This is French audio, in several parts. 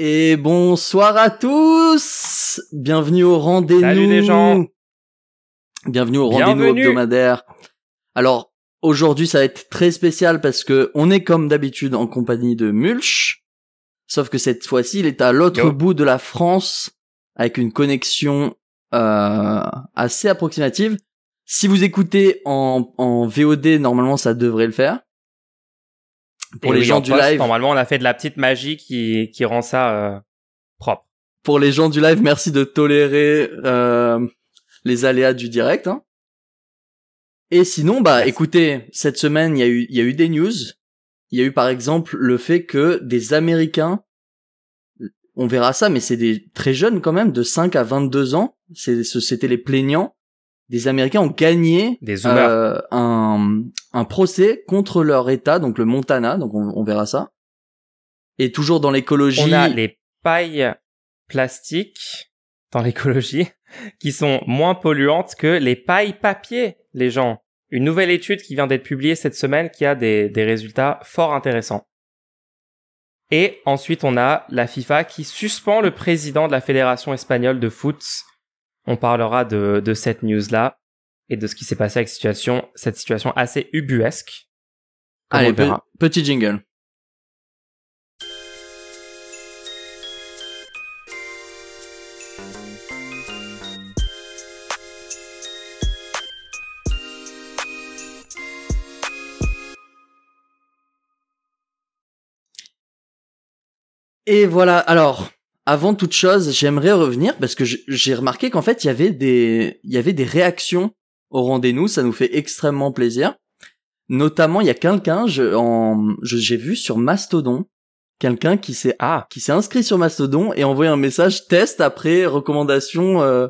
Et bonsoir à tous Bienvenue au rendez-vous Salut les gens Bienvenue au rendez-vous hebdomadaire. Alors, aujourd'hui ça va être très spécial parce que on est comme d'habitude en compagnie de Mulch. Sauf que cette fois-ci, il est à l'autre Yo. bout de la France avec une connexion euh, assez approximative. Si vous écoutez en, en VOD, normalement ça devrait le faire. Pour Et les oui, gens en du live, Normalement, on a fait de la petite magie qui, qui rend ça euh, propre. pour les gens du live, merci de tolérer euh, les aléas du direct. Hein. Et sinon, bah, Merci. écoutez, cette semaine, il y a eu, il y a eu des news. Il y a eu par exemple le fait que des Américains, on verra ça, mais c'est des très jeunes quand même, de 5 à 22 ans. C'était les plaignants. Des Américains ont gagné Des euh, un, un procès contre leur État, donc le Montana. Donc on, on verra ça. Et toujours dans l'écologie. On a les pailles plastiques dans l'écologie qui sont moins polluantes que les pailles papier, les gens. Une nouvelle étude qui vient d'être publiée cette semaine qui a des, des résultats fort intéressants. Et ensuite, on a la FIFA qui suspend le président de la Fédération espagnole de foot. On parlera de, de cette news-là et de ce qui s'est passé avec situation, cette situation assez ubuesque. Allez, pe- petit jingle. Et voilà, alors, avant toute chose, j'aimerais revenir parce que j'ai remarqué qu'en fait, il y avait des, il y avait des réactions au rendez-nous, ça nous fait extrêmement plaisir. Notamment, il y a quelqu'un, je, en, je- j'ai vu sur Mastodon, quelqu'un qui s'est, Ah, qui s'est inscrit sur Mastodon et envoyé un message test après recommandation, euh,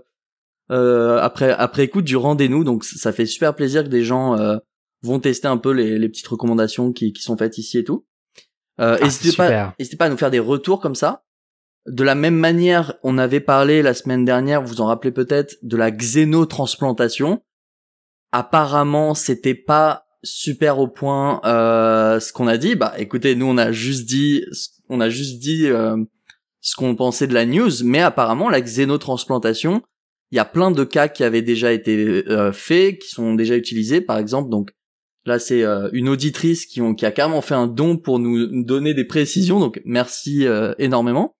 euh, après, après écoute du rendez-nous. Donc, ça fait super plaisir que des gens, euh, vont tester un peu les, les petites recommandations qui, qui sont faites ici et tout. Euh, Ah, n'hésitez pas, n'hésitez pas à nous faire des retours comme ça. De la même manière, on avait parlé la semaine dernière, vous en rappelez peut-être, de la xénotransplantation. Apparemment, c'était pas super au point euh, ce qu'on a dit. Bah, écoutez, nous on a juste dit, on a juste dit euh, ce qu'on pensait de la news, mais apparemment la xénotransplantation, il y a plein de cas qui avaient déjà été euh, faits, qui sont déjà utilisés, par exemple. Donc là, c'est euh, une auditrice qui, ont, qui a carrément fait un don pour nous donner des précisions. Donc merci énormément.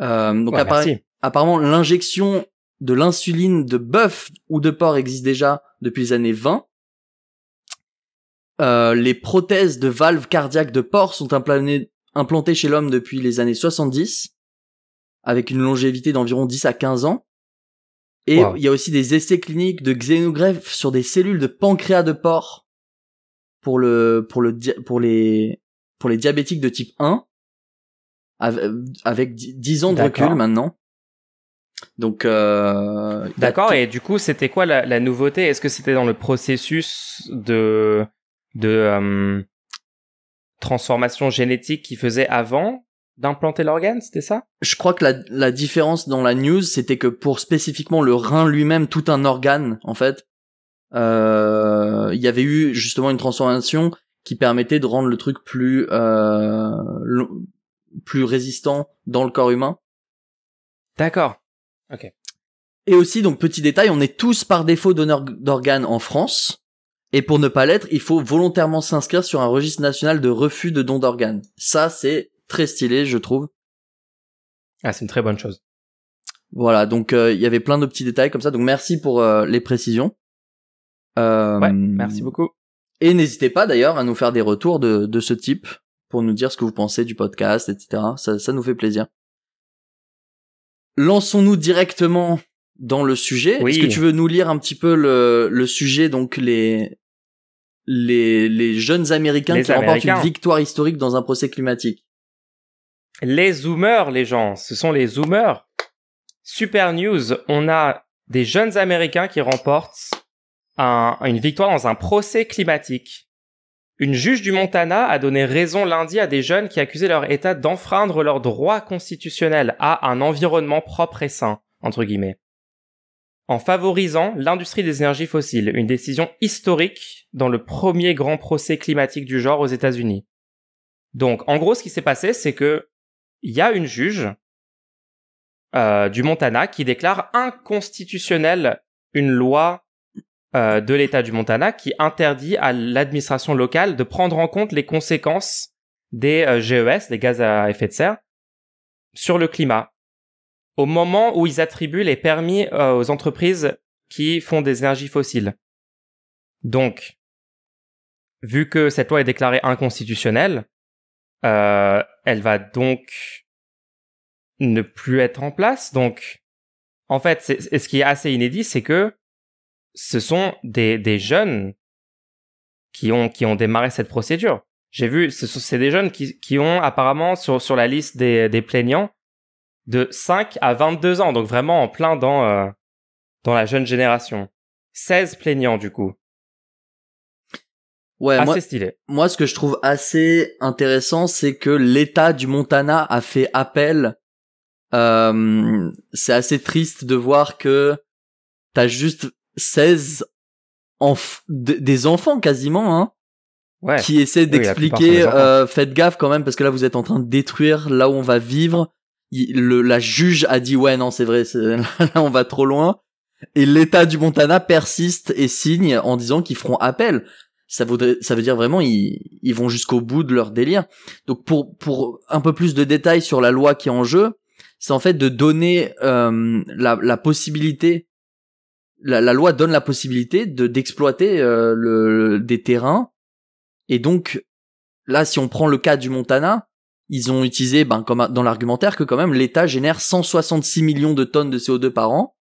Euh, donc ouais, appara- merci. apparemment l'injection de l'insuline de bœuf ou de porc existe déjà depuis les années 20. Euh, les prothèses de valves cardiaques de porc sont implantées, chez l'homme depuis les années 70, avec une longévité d'environ 10 à 15 ans. Et Wow. il y a aussi des essais cliniques de xénogreffe sur des cellules de pancréas de porc pour le pour le dia- pour les pour les diabétiques de type 1 avec, avec 10 ans de recul maintenant. Donc euh, a D'accord. Et du coup, c'était quoi la, la nouveauté? Est-ce que c'était dans le processus de de euh, transformation génétique qui faisait avant d'implanter l'organe? C'était ça? Je crois que la, la différence dans la news, c'était que pour spécifiquement le rein lui-même, tout un organe, en fait, euh, il y avait eu justement une transformation qui permettait de rendre le truc plus euh, plus résistant dans le corps humain. D'accord. Et aussi, donc petit détail, on est tous par défaut donneurs d'organes en France. Et pour ne pas l'être, il faut volontairement s'inscrire sur un registre national de refus de don d'organes. Ça, c'est très stylé, je trouve. Ah, c'est une très bonne chose. Voilà, donc euh, il y avait plein de petits détails comme ça. Donc merci pour euh, les précisions. Euh, Ouais. Merci beaucoup. Et n'hésitez pas d'ailleurs à nous faire des retours de, de ce type pour nous dire ce que vous pensez du podcast, etc. Ça, ça nous fait plaisir. Lançons-nous directement dans le sujet. Oui. Est-ce que tu veux nous lire un petit peu le, le sujet, donc les les, les jeunes Américains Les qui remportent une victoire historique dans un procès climatique? Les zoomers, les gens, ce sont les zoomers. Super news, on a des jeunes Américains qui remportent un- une victoire dans un procès climatique. Une juge du Montana a donné raison lundi à des jeunes qui accusaient leur État d'enfreindre leur droit constitutionnel à un environnement propre et sain, entre guillemets. En favorisant l'industrie des énergies fossiles, une décision historique dans le premier grand procès climatique du genre aux États-Unis. Donc, en gros, ce qui s'est passé, c'est que il y a une juge euh, du Montana qui déclare inconstitutionnelle une loi euh, de l'État du Montana qui interdit à l'administration locale de prendre en compte les conséquences des euh, GES, des gaz à effet de serre, sur le climat. Au moment où ils attribuent les permis euh, aux entreprises qui font des énergies fossiles. Donc, vu que cette loi est déclarée inconstitutionnelle, elle va donc ne plus être en place. Donc, en fait, ce qui est assez inédit, c'est que ce sont des, des jeunes qui ont, qui ont démarré cette procédure. J'ai vu, c'est des jeunes qui, qui ont apparemment sur, sur la liste des, des plaignants de 5 à 22 ans, donc vraiment en plein dans, euh, dans la jeune génération. 16 plaignants du coup. Ouais, assez moi, stylé. moi, ce que je trouve assez intéressant, c'est que l'État du Montana a fait appel. Euh, c'est assez triste de voir que t'as juste 16 enf des enfants quasiment, hein, Ouais. qui essaient d'expliquer. euh, faites gaffe quand même parce que là vous êtes en train de détruire là où on va vivre. Il- le, la juge a dit ouais non c'est vrai, là on va trop loin. Et l'État du Montana persiste et signe en disant qu'ils feront appel. Ça voudrait, ça veut dire vraiment ils, ils vont jusqu'au bout de leur délire. Donc pour pour un peu plus de détails sur la loi qui est en jeu, c'est en fait de donner euh, la, la possibilité. La, la loi donne la possibilité de d'exploiter euh, le, des terrains. Et donc là si on prend le cas du Montana, ils ont utilisé ben comme dans l'argumentaire que quand même l'État génère 166 millions de tonnes de CO2 par an,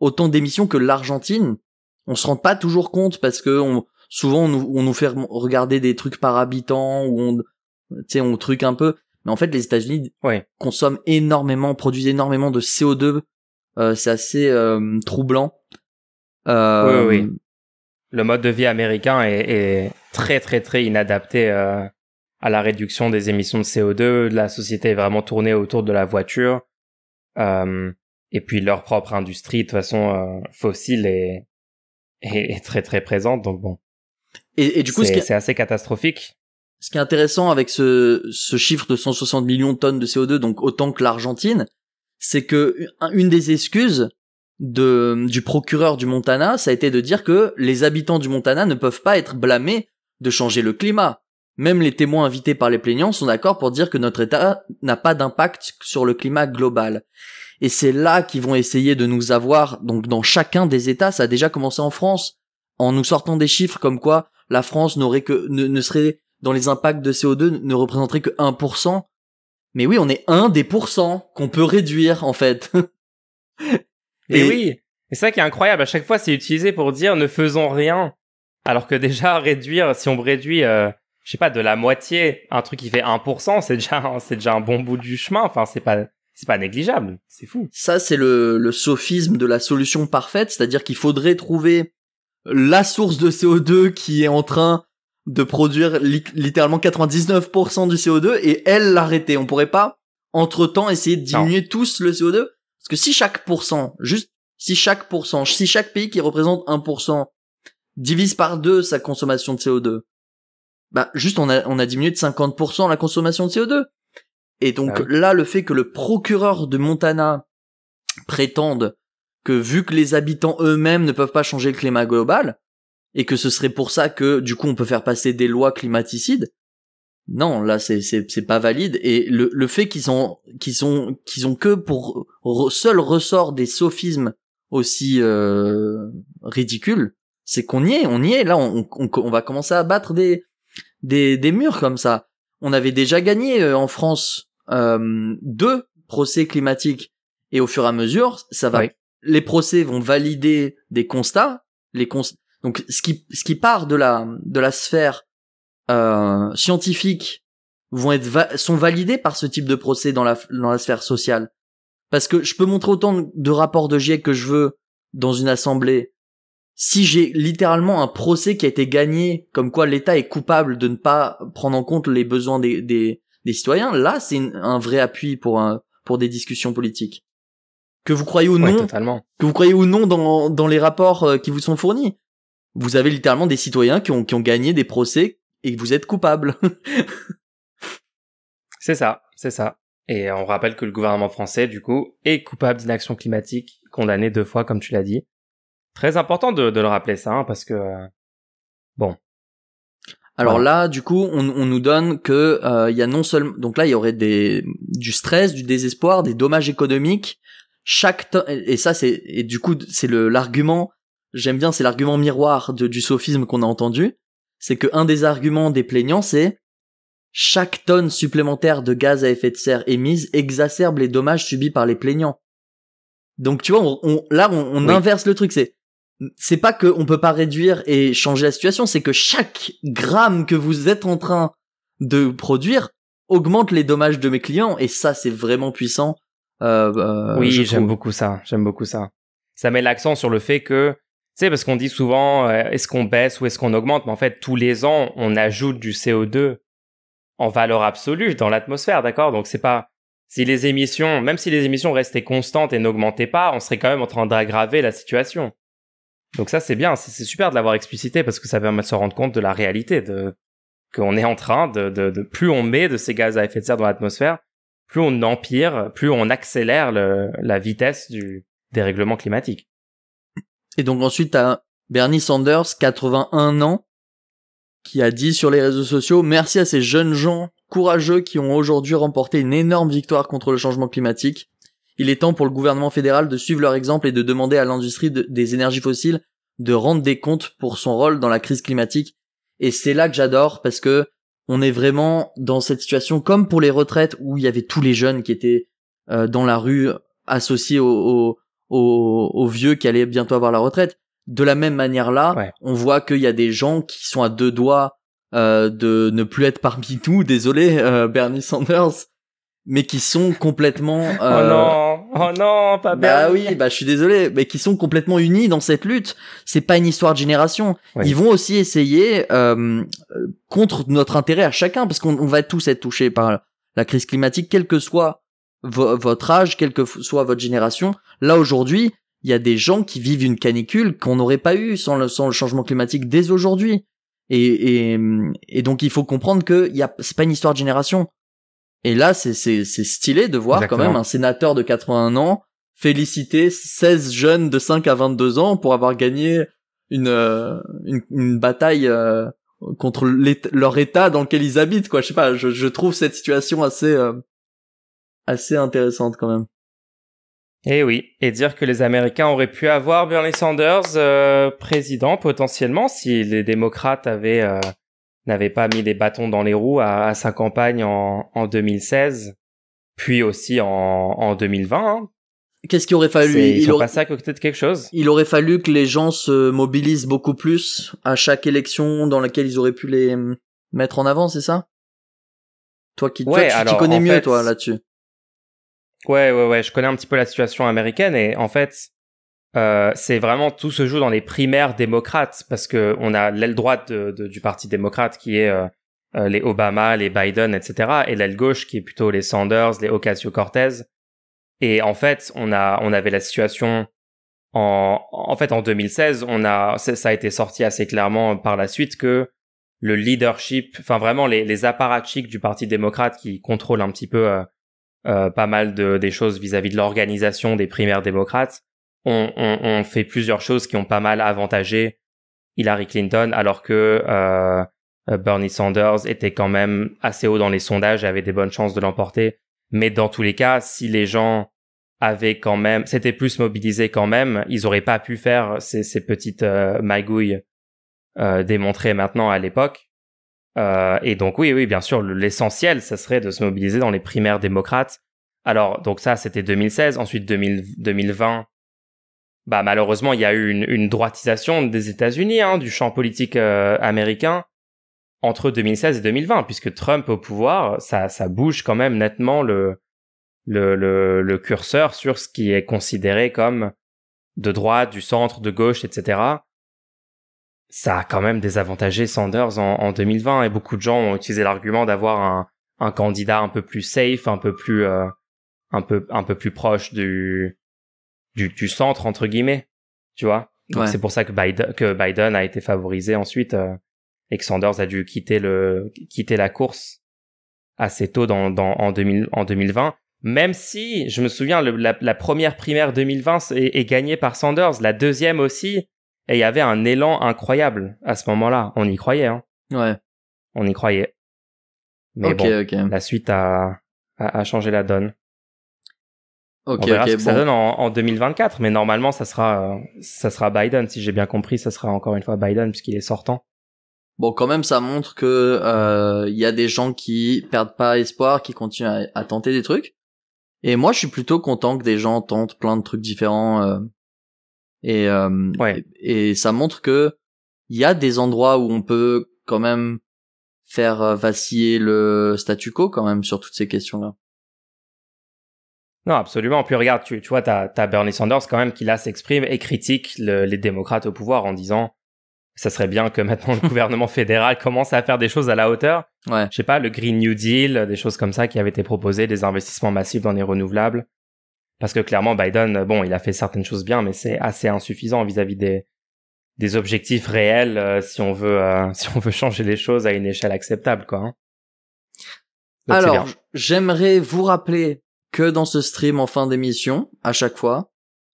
autant d'émissions que l'Argentine. On se rend pas toujours compte parce que on, souvent on nous, on nous fait regarder des trucs par habitant ou on tu sais on truc un peu. Mais en fait les États-Unis Ouais. consomment énormément produisent énormément de CO2 euh, c'est assez euh, troublant euh, Oui, oui, Le mode de vie américain est, est très très très inadapté euh, à la réduction des émissions de CO2. La société est vraiment tournée autour de la voiture. Euh, et puis leur propre industrie, de toute façon, euh, fossile est, est, est très très présente. Donc bon, et, et du coup c'est assez catastrophique. ce qui est intéressant avec ce, ce chiffre de 160 millions de tonnes de CO2 donc autant que l'Argentine c'est que une des excuses de, du procureur du Montana, ça a été de dire que les habitants du Montana ne peuvent pas être blâmés de changer le climat. Même les témoins invités par les plaignants sont d'accord pour dire que notre État n'a pas d'impact sur le climat global. Et c'est là qu'ils vont essayer de nous avoir, donc dans chacun des États, ça a déjà commencé en France, en nous sortant des chiffres comme quoi la France n'aurait que, ne, serait, dans les impacts de CO2, ne représenterait que 1%. Mais oui, on est un des pourcents qu'on peut réduire, en fait. Et, oui, et c'est ça qui est incroyable. À chaque fois, c'est utilisé pour dire ne faisons rien. Alors que déjà, réduire, si on réduit, euh, je sais pas, de la moitié, un truc qui fait 1%, c'est déjà, c'est déjà un bon bout du chemin. Enfin, c'est pas, c'est pas négligeable. C'est fou. Ça, c'est le, le sophisme de la solution parfaite, c'est-à-dire qu'il faudrait trouver la source de CO2 qui est en train de produire li littéralement 99% du CO2 et elle l'arrêter. On pourrait pas, entre-temps, essayer de diminuer non. tous le CO2 Parce que si chaque pourcent, juste si chaque pourcent, si chaque pays qui représente 1% divise par deux sa consommation de CO2, bah juste on a, on a diminué de 50% la consommation de CO2. Et donc Ah oui. là, le fait que le procureur de Montana prétende que vu que les habitants eux-mêmes ne peuvent pas changer le climat global, et que ce serait pour ça que du coup on peut faire passer des lois climaticides, non, là c'est c'est c'est pas valide et le le fait qu'ils ont qu'ils sont qu'ils ont que pour re- seul ressort des sophismes aussi euh, ridicules, c'est qu'on y est, on y est là, on, on on va commencer à battre des des des murs comme ça. On avait déjà gagné euh, en France euh, deux procès climatiques et au fur et à mesure, ça va Oui. les procès vont valider des constats, les cons donc ce qui ce qui part de la de la sphère euh, scientifique vont être va- sont validés par ce type de procès dans la dans la sphère sociale. Parce que je peux montrer autant de- rapports de GIEC que je veux dans une assemblée. Si j'ai littéralement un procès qui a été gagné comme quoi l'État est coupable de ne pas prendre en compte les besoins des des, des citoyens là c'est un vrai appui pour un pour des discussions politiques. Que vous croyez ou non que vous croyez ou non dans, dans les rapports euh, qui vous sont fournis. Vous avez littéralement des citoyens qui ont, qui ont gagné des procès et que vous êtes coupable. C'est ça, c'est ça. Et on rappelle que le gouvernement français, du coup, est coupable d'inaction climatique, condamné deux fois, comme tu l'as dit. Très important de, le rappeler ça, hein, parce que euh, bon. Alors là, du coup, on, nous donne que euh, il y a non seulement donc là il y aurait des du stress, du désespoir, des dommages économiques. Chaque et ça c'est et du coup c'est le l'argument. J'aime bien, c'est l'argument miroir de, du sophisme qu'on a entendu. C'est que un des arguments des plaignants c'est chaque tonne supplémentaire de gaz à effet de serre émise exacerbe les dommages subis par les plaignants. Donc tu vois, on, là on, inverse le truc. C'est c'est pas que on peut pas réduire et changer la situation, c'est que chaque gramme que vous êtes en train de produire augmente les dommages de mes clients et ça c'est vraiment puissant. Euh, euh oui, j'aime beaucoup ça. J'aime beaucoup ça. Ça met l'accent sur le fait que parce qu'on dit souvent euh, est-ce qu'on baisse ou est-ce qu'on augmente, mais en fait tous les ans on ajoute du CO2 en valeur absolue dans l'atmosphère, d'accord? Donc c'est pas si les émissions, même si les émissions restaient constantes et n'augmentaient pas, on serait quand même en train d'aggraver la situation. Donc ça c'est bien, c'est super de l'avoir explicité parce que ça permet de se rendre compte de la réalité, de qu'on est en train de, plus on met de ces gaz à effet de serre dans l'atmosphère, plus on empire, plus on accélère la vitesse du dérèglement climatique. Et donc ensuite as Bernie Sanders, 81 ans, qui a dit sur les réseaux sociaux merci à ces jeunes gens courageux qui ont aujourd'hui remporté une énorme victoire contre le changement climatique. Il est temps pour le gouvernement fédéral de suivre leur exemple et de demander à l'industrie des énergies fossiles de rendre des comptes pour son rôle dans la crise climatique. Et c'est là que j'adore parce que on est vraiment dans cette situation comme pour les retraites où il y avait tous les jeunes qui étaient euh, dans la rue associés aux, aux vieux qui allaient bientôt avoir la retraite. De la même manière là, on voit qu'il y a des gens qui sont à deux doigts euh, de ne plus être parmi nous, désolé euh, Bernie Sanders, mais qui sont complètement oh euh, oh non oh non pas Bernie. bah oui bah je suis désolé mais qui sont complètement unis dans cette lutte. C'est pas une histoire de génération. Ils vont aussi essayer euh, contre notre intérêt à chacun parce qu'on va tous être touchés par la crise climatique quel que soit votre âge quelle que soit votre génération là aujourd'hui il y a des gens qui vivent une canicule qu'on n'aurait pas eu sans le, sans le changement climatique dès aujourd'hui. Et, et, et, donc il faut comprendre que y a, c'est pas une histoire de génération. Et là, c'est, c'est, c'est stylé de voir quand même un sénateur de 81 ans féliciter 16 jeunes de 5 à 22 ans pour avoir gagné une, euh, une, une, bataille euh, contre leur état dans lequel ils habitent, quoi. Je sais pas, je, je trouve cette situation assez, euh, assez intéressante quand même. Et eh oui, et dire que les Américains auraient pu avoir Bernie Sanders euh, président potentiellement si les démocrates avaient euh, n'avaient pas mis les bâtons dans les roues à, sa campagne en, en 2016, puis aussi en, en 2020. Hein. Qu'est-ce qu'il aurait fallu? Il aurait passé à côté de quelque chose. Il aurait fallu que les gens se mobilisent beaucoup plus à chaque élection dans laquelle ils auraient pu les mettre en avant, c'est ça? Toi qui, toi, tu, connais mieux toi là-dessus. Ouais, ouais, ouais. Je connais un petit peu la situation américaine et en fait, euh, c'est vraiment tout se joue dans les primaires démocrates parce que on a l'aile droite du parti démocrate qui est euh, euh, les Obama, les Biden, etc. et l'aile gauche qui est plutôt les Sanders, les Ocasio-Cortez. Et en fait, on a, on avait la situation en, en fait, en 2016, on a, ça a été sorti assez clairement par la suite que le leadership, enfin vraiment les, les apparatchiks du parti démocrate qui contrôlent un petit peu euh, euh, pas mal de des choses vis-à-vis de l'organisation des primaires démocrates. On, on, on, fait plusieurs choses qui ont pas mal avantagé Hillary Clinton, alors que euh, Bernie Sanders était quand même assez haut dans les sondages et avait des bonnes chances de l'emporter. Mais dans tous les cas, si les gens avaient quand même, s'étaient plus mobilisés quand même, ils auraient pas pu faire ces, ces petites euh, magouilles euh, démontrées maintenant à l'époque. Euh, et donc oui, oui, bien sûr, l'essentiel, ça serait de se mobiliser dans les primaires démocrates. Alors, donc ça, c'était 2016. Ensuite, 2020, bah malheureusement, il y a eu une, droitisation des États-Unis, hein, du champ politique euh, américain entre 2016 et 2020, puisque Trump au pouvoir, ça, ça bouge quand même nettement le curseur sur ce qui est considéré comme de droite, du centre, de gauche, etc ça a quand même désavantagé Sanders en, en 2020 et beaucoup de gens ont utilisé l'argument d'avoir un, un, candidat un peu plus safe, un peu plus euh, un peu un peu plus proche du, du, du centre entre guillemets, tu vois? Donc c'est pour ça que Biden que Biden a été favorisé ensuite euh, et que Sanders a dû quitter le quitter la course assez tôt dans, dans en, 2000, en 2020. Même si, je me souviens, la, la, première primaire 2020 est, est, gagnée par Sanders, la deuxième aussi, et il y avait un élan incroyable à ce moment-là. On y croyait, hein. Ouais. On y croyait. Mais bon, la suite a, a, a, changé la donne. Ok, On verra ce que ça bon. donne en, en 2024, mais normalement, ça sera, ça sera Biden. Si j'ai bien compris, ça sera encore une fois Biden puisqu'il est sortant. Bon, quand même, ça montre que euh, il y a des gens qui perdent pas espoir, qui continuent à, à tenter des trucs. Et moi, je suis plutôt content que des gens tentent plein de trucs différents. euh, et, euh, Ouais. et et ça montre que il y a des endroits où on peut quand même faire euh, vaciller le statu quo quand même sur toutes ces questions-là. Non, absolument. Puis regarde, tu, tu vois, t'as, t'as Bernie Sanders quand même qui là s'exprime et critique le- les démocrates au pouvoir en disant ça serait bien que maintenant le gouvernement fédéral commence à faire des choses à la hauteur. Ouais. Je sais pas, le Green New Deal, des choses comme ça qui avaient été proposées, des investissements massifs dans les renouvelables. Parce que clairement, Biden, bon, il a fait certaines choses bien, mais c'est assez insuffisant vis-à-vis des, des objectifs réels euh, si on veut, euh, si on veut changer les choses à une échelle acceptable, quoi. hein. Donc, Alors, j'aimerais vous rappeler que dans ce stream en fin d'émission, à chaque fois,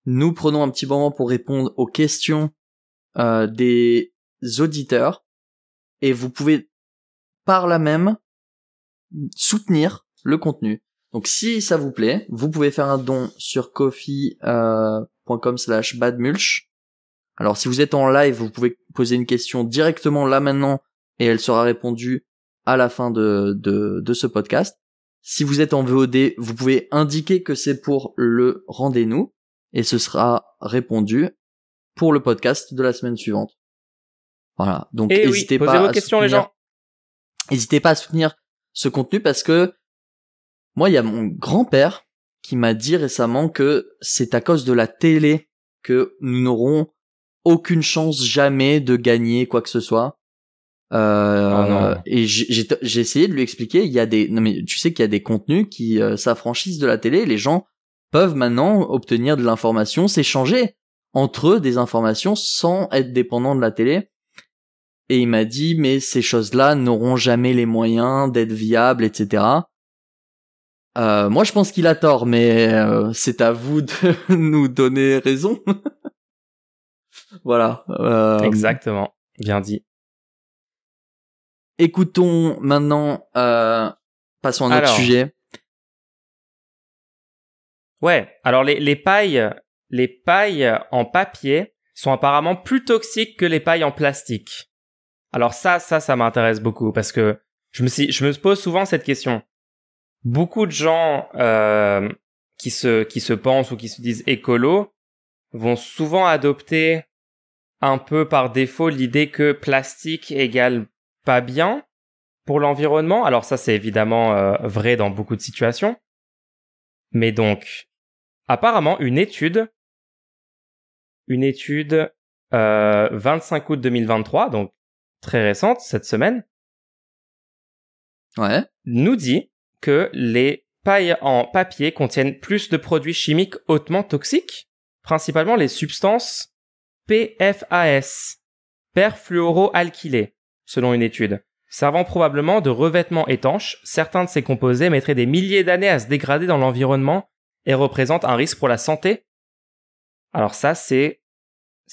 nous prenons un petit moment pour répondre aux questions euh, des auditeurs et vous pouvez par là même soutenir le contenu. Donc si ça vous plaît, vous pouvez faire un don sur coffee.com slash badmulch. Alors si vous êtes en live, vous pouvez poser une question directement là maintenant et elle sera répondue à la fin de, de, de ce podcast. Si vous êtes en VOD, vous pouvez indiquer que c'est pour le rendez-nous et ce sera répondu pour le podcast de la semaine suivante. Voilà. Donc Eh oui, n'hésitez posez pas vos à questions, les gens. N'hésitez pas à soutenir ce contenu parce que moi, il y a mon grand-père qui m'a dit récemment que c'est à cause de la télé que nous n'aurons aucune chance jamais de gagner quoi que ce soit. Euh, Oh non. et j'ai j'ai- j'ai essayé de lui expliquer, il y a des, non mais tu sais qu'il y a des contenus qui euh, s'affranchissent de la télé, les gens peuvent maintenant obtenir de l'information, s'échanger entre eux des informations sans être dépendants de la télé. Et il m'a dit, mais ces choses-là n'auront jamais les moyens d'être viables, etc. Euh, moi, je pense qu'il a tort, mais euh, c'est à vous de nous donner raison. voilà. Euh, Exactement. Bien dit. Écoutons maintenant, euh, passons à un autre Alors. sujet. Ouais. Alors les, les pailles, les pailles en papier sont apparemment plus toxiques que les pailles en plastique. Alors ça, ça, ça m'intéresse beaucoup parce que je me suis, je me pose souvent cette question. Beaucoup de gens euh, qui se, qui se pensent ou qui se disent écolo vont souvent adopter un peu par défaut l'idée que plastique égale pas bien pour l'environnement. Alors ça, c'est évidemment euh, vrai dans beaucoup de situations. Mais donc, apparemment, une étude, une étude euh, 25 août 2023, donc très récente, cette semaine, Ouais. nous dit que les pailles en papier contiennent plus de produits chimiques hautement toxiques, principalement les substances PFAS, perfluoroalkylées, selon une étude. Servant probablement de revêtement étanche, certains de ces composés mettraient des milliers d'années à se dégrader dans l'environnement et représentent un risque pour la santé. Alors ça, c'est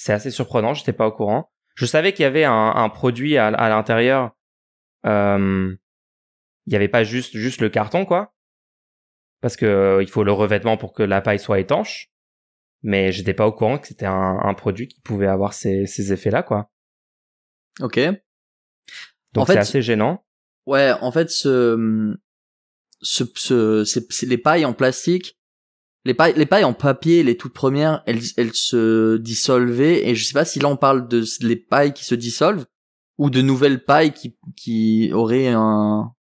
assez surprenant, j'étais pas au courant. Je savais qu'il y avait un, produit à, à l'intérieur. Euh, il y avait pas juste juste le carton quoi, parce que euh, il faut le revêtement pour que la paille soit étanche. Mais j'étais pas au courant que c'était un, un produit qui pouvait avoir ces, ces effets-là quoi. Ok. Donc c'est assez gênant. Ouais, en fait, ce, ce, ce, c'est, c'est les pailles en plastique, les pailles, les pailles en papier, les toutes premières, elles, elles se dissolvaient, et je sais pas si là on parle de les pailles qui se dissolvent, ou de nouvelles pailles qui, qui auraient un,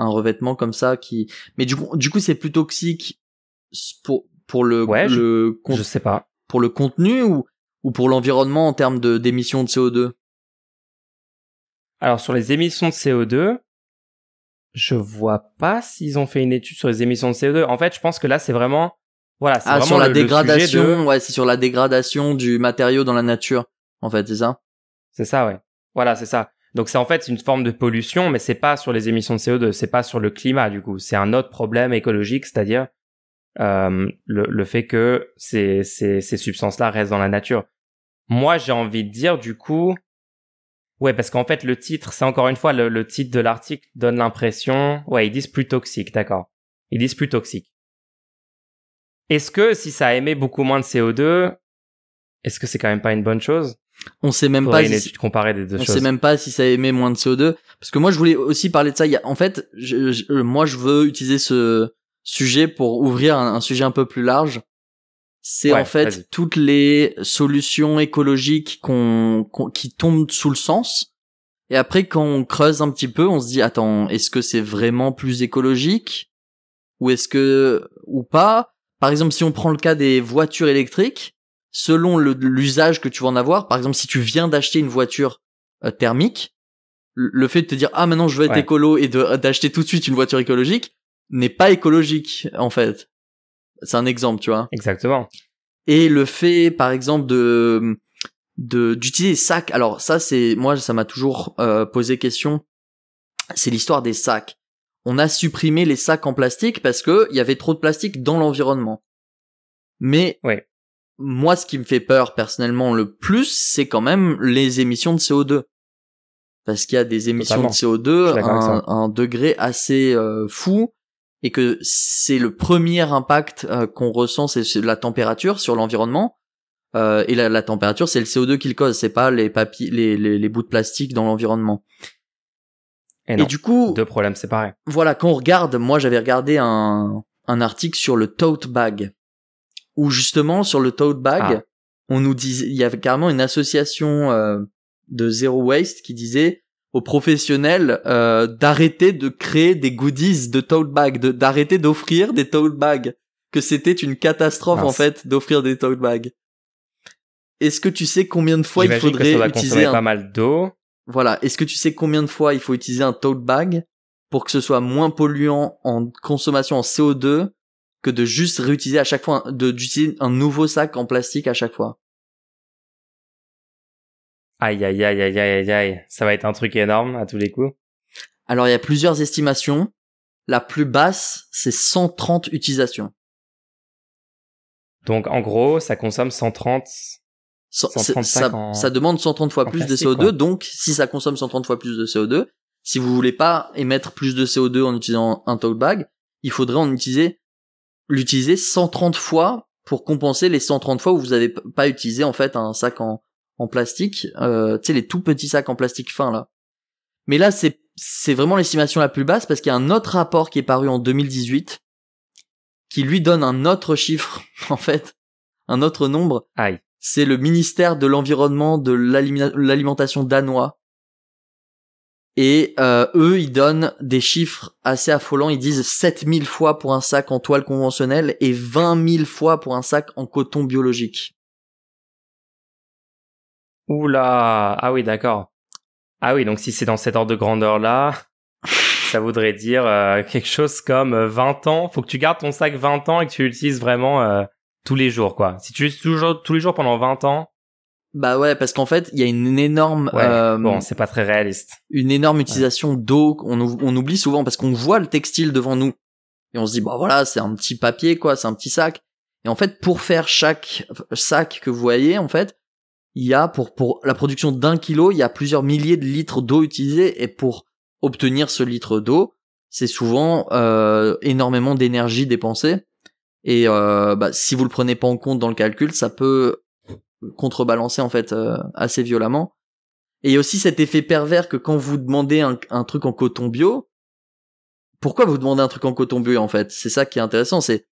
un revêtement comme ça qui, mais du coup, du coup, c'est plus toxique pour, pour le, Ouais, le, Je sais pas. pour le contenu ou, ou pour l'environnement en termes de, d'émissions de CO2. Alors sur les émissions de CO2, je vois pas s'ils ont fait une étude sur les émissions de CO2. En fait, je pense que là c'est vraiment voilà, c'est Ah, vraiment sur la le- le sujet dégradation, de- ouais, c'est sur la dégradation du matériau dans la nature, en fait, c'est ça? C'est ça, ouais. Voilà, c'est ça. Donc c'est en fait une forme de pollution, mais c'est pas sur les émissions de CO2, c'est pas sur le climat du coup. C'est un autre problème écologique, c'est-à-dire euh, le, le, fait que ces, ces, ces substances-là restent dans la nature. Moi, j'ai envie de dire du coup, ouais, parce qu'en fait le titre, c'est encore une fois le, le titre de l'article donne l'impression, ouais, ils disent plus toxique, d'accord. Ils disent plus toxique. Est-ce que si ça émet beaucoup moins de CO2, est-ce que c'est quand même pas une bonne chose? On sait même pas si des deux on sait même pas si ça émet moins de CO2 parce que moi je voulais aussi parler de ça. Il y a, en fait je, moi je veux utiliser ce sujet pour ouvrir un, sujet un peu plus large. C'est en fait toutes les solutions écologiques qu'on, qui tombent sous le sens. Et après quand on creuse un petit peu on se dit attends est-ce que c'est vraiment plus écologique ou est-ce que ou pas? Par exemple si on prend le cas des voitures électriques selon l'usage que tu vas en avoir, par exemple, si tu viens d'acheter une voiture euh, thermique, le fait de te dire ah maintenant je veux être écolo et d'acheter tout de suite une voiture écologique n'est pas écologique en fait. C'est un exemple, tu vois. Exactement. Et le fait, par exemple, de de d'utiliser des sacs. Alors ça, c'est moi, ça m'a toujours euh, posé question. C'est l'histoire des sacs. On a supprimé les sacs en plastique parce que il y avait trop de plastique dans l'environnement. Mais ouais moi, ce qui me fait peur personnellement le plus, c'est quand même les émissions de CO2. Parce qu'il y a des émissions de CO2 à un, degré assez euh, fou et que c'est le premier impact euh, qu'on ressent, c'est la température sur l'environnement. Euh, et la, température, c'est le CO2 qui le cause, c'est pas les papiers, les, les, bouts de plastique dans l'environnement. Et, du coup, deux problèmes séparés. Voilà, quand on regarde, moi j'avais regardé un, un article sur le tote bag où justement sur le tote bag, ah. on nous disait, il y avait carrément une association euh, de zero waste qui disait aux professionnels euh, d'arrêter de créer des goodies de tote bag, d'arrêter d'offrir des tote bags, que c'était une catastrophe en fait d'offrir des tote bags. Est-ce que tu sais combien de fois il faudrait utiliser un... pas mal d'eau Voilà, est-ce que tu sais combien de fois il faut utiliser un tote bag pour que ce soit moins polluant en consommation en CO2 que de juste réutiliser à chaque fois, de d'utiliser un nouveau sac en plastique à chaque fois. Aïe aïe aïe aïe aïe aïe, ça va être un truc énorme à tous les coups. Alors il y a plusieurs estimations. La plus basse, c'est 130 utilisations. Donc en gros, ça consomme 130 130 ça, ça, demande 130 fois plus de CO2, donc si ça consomme 130 fois plus de CO2, si vous voulez pas émettre plus de CO2 en utilisant un tote bag, il faudrait en utiliser l'utiliser 130 fois pour compenser les 130 fois où vous avez pas utilisé en fait un sac en, en plastique, euh, tu sais les tout petits sacs en plastique fin là. Mais là c'est c'est vraiment l'estimation la plus basse parce qu'il y a un autre rapport qui est paru en 2018 qui lui donne un autre chiffre en fait, un autre nombre. Aïe. C'est le ministère de l'environnement de l'alimentation danois et euh, eux, ils donnent des chiffres assez affolants. Ils disent 7000 fois pour un sac en toile conventionnelle et 20 000 fois pour un sac en coton biologique. Oula, ah oui, d'accord. Ah oui, donc si c'est dans cet ordre de grandeur-là, ça voudrait dire euh, quelque chose comme 20 euh, ans. Faut que tu gardes ton sac 20 ans et que tu l'utilises vraiment tous les jours, quoi. Si tu l'utilises tous les jours pendant 20 ans, bah ouais, parce qu'en fait, il y a une énorme. Euh, bon, c'est pas très réaliste. Une énorme utilisation d'eau. On, on oublie souvent parce qu'on voit le textile devant nous et on se dit bah voilà, c'est un petit papier quoi, c'est un petit sac. Et en fait, pour faire chaque sac que vous voyez, en fait, il y a pour pour la production d'un kilo, il y a plusieurs milliers de litres d'eau utilisés et pour obtenir ce litre d'eau, c'est souvent euh, énormément d'énergie dépensée. Et euh, bah, si vous le prenez pas en compte dans le calcul, ça peut contrebalancer en fait euh, assez violemment. Et il y a aussi cet effet pervers que quand vous demandez un, truc en coton bio, pourquoi vous demandez un truc en coton bio en fait? C'est ça qui est intéressant, c'est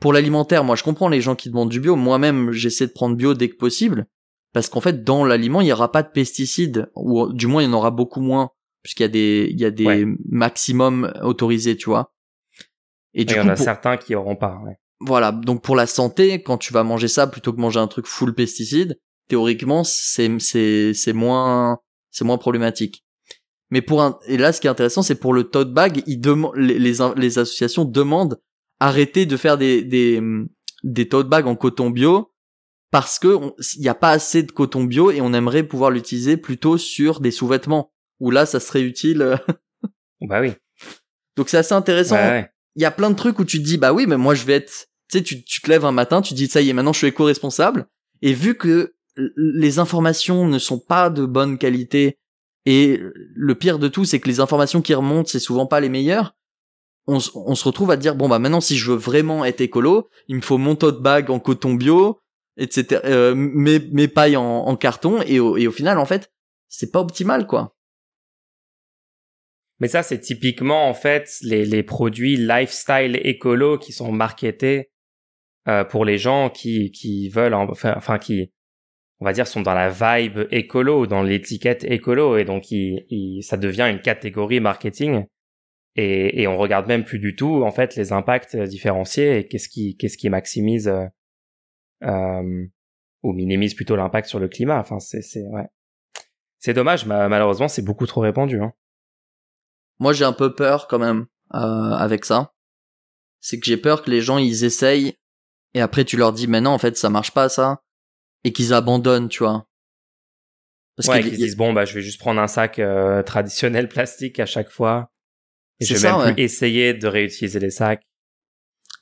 pour l'alimentaire, moi je comprends les gens qui demandent du bio, moi-même j'essaie de prendre bio dès que possible, parce qu'en fait dans l'aliment il y aura pas de pesticides, ou du moins il y en aura beaucoup moins, puisqu'il y a des, il y a des maximums autorisés, tu vois. Et du il y en a certains qui auront pas. Ouais voilà, donc pour la santé, quand tu vas manger ça plutôt que manger un truc full pesticides, théoriquement c'est c'est c'est moins c'est moins problématique. Mais pour un et là ce qui est intéressant c'est pour le tote bag, ils demandent les, les, associations demandent arrêter de faire des des des tote bags en coton bio parce que il n'y a pas assez de coton bio et on aimerait pouvoir l'utiliser plutôt sur des sous-vêtements où là ça serait utile. bah oui. Donc c'est assez intéressant. Il y a plein de trucs où tu te dis bah oui mais moi je vais être tu sais tu, te lèves un matin, tu dis ça y est maintenant je suis éco-responsable. Et vu que les informations ne sont pas de bonne qualité et le pire de tout c'est que les informations qui remontent c'est souvent pas les meilleures on, on, se retrouve à dire bon bah maintenant si je veux vraiment être écolo il me faut mon tote bag en coton bio etc euh, mes, mes pailles en, en carton et au, et au final en fait c'est pas optimal quoi. Mais ça c'est typiquement en fait les, les produits lifestyle écolo qui sont marketés euh, pour les gens qui qui veulent enfin, enfin qui on va dire sont dans la vibe écolo dans l'étiquette écolo et donc il, ça devient une catégorie marketing. Et, et on regarde même plus du tout en fait les impacts différenciés et qu'est-ce qui qu'est-ce qui maximise euh, euh, ou minimise plutôt l'impact sur le climat. Enfin c'est c'est ouais. C'est dommage malheureusement c'est beaucoup trop répandu hein. moi j'ai un peu peur quand même euh, avec ça. C'est que j'ai peur que les gens ils essayent et après tu leur dis mais non en fait ça marche pas ça. Et qu'ils abandonnent tu vois. Parce ouais, qu'ils disent bon bah je vais juste prendre un sac euh, traditionnel plastique à chaque fois. Et je vais ça, même plus essayer de réutiliser les sacs.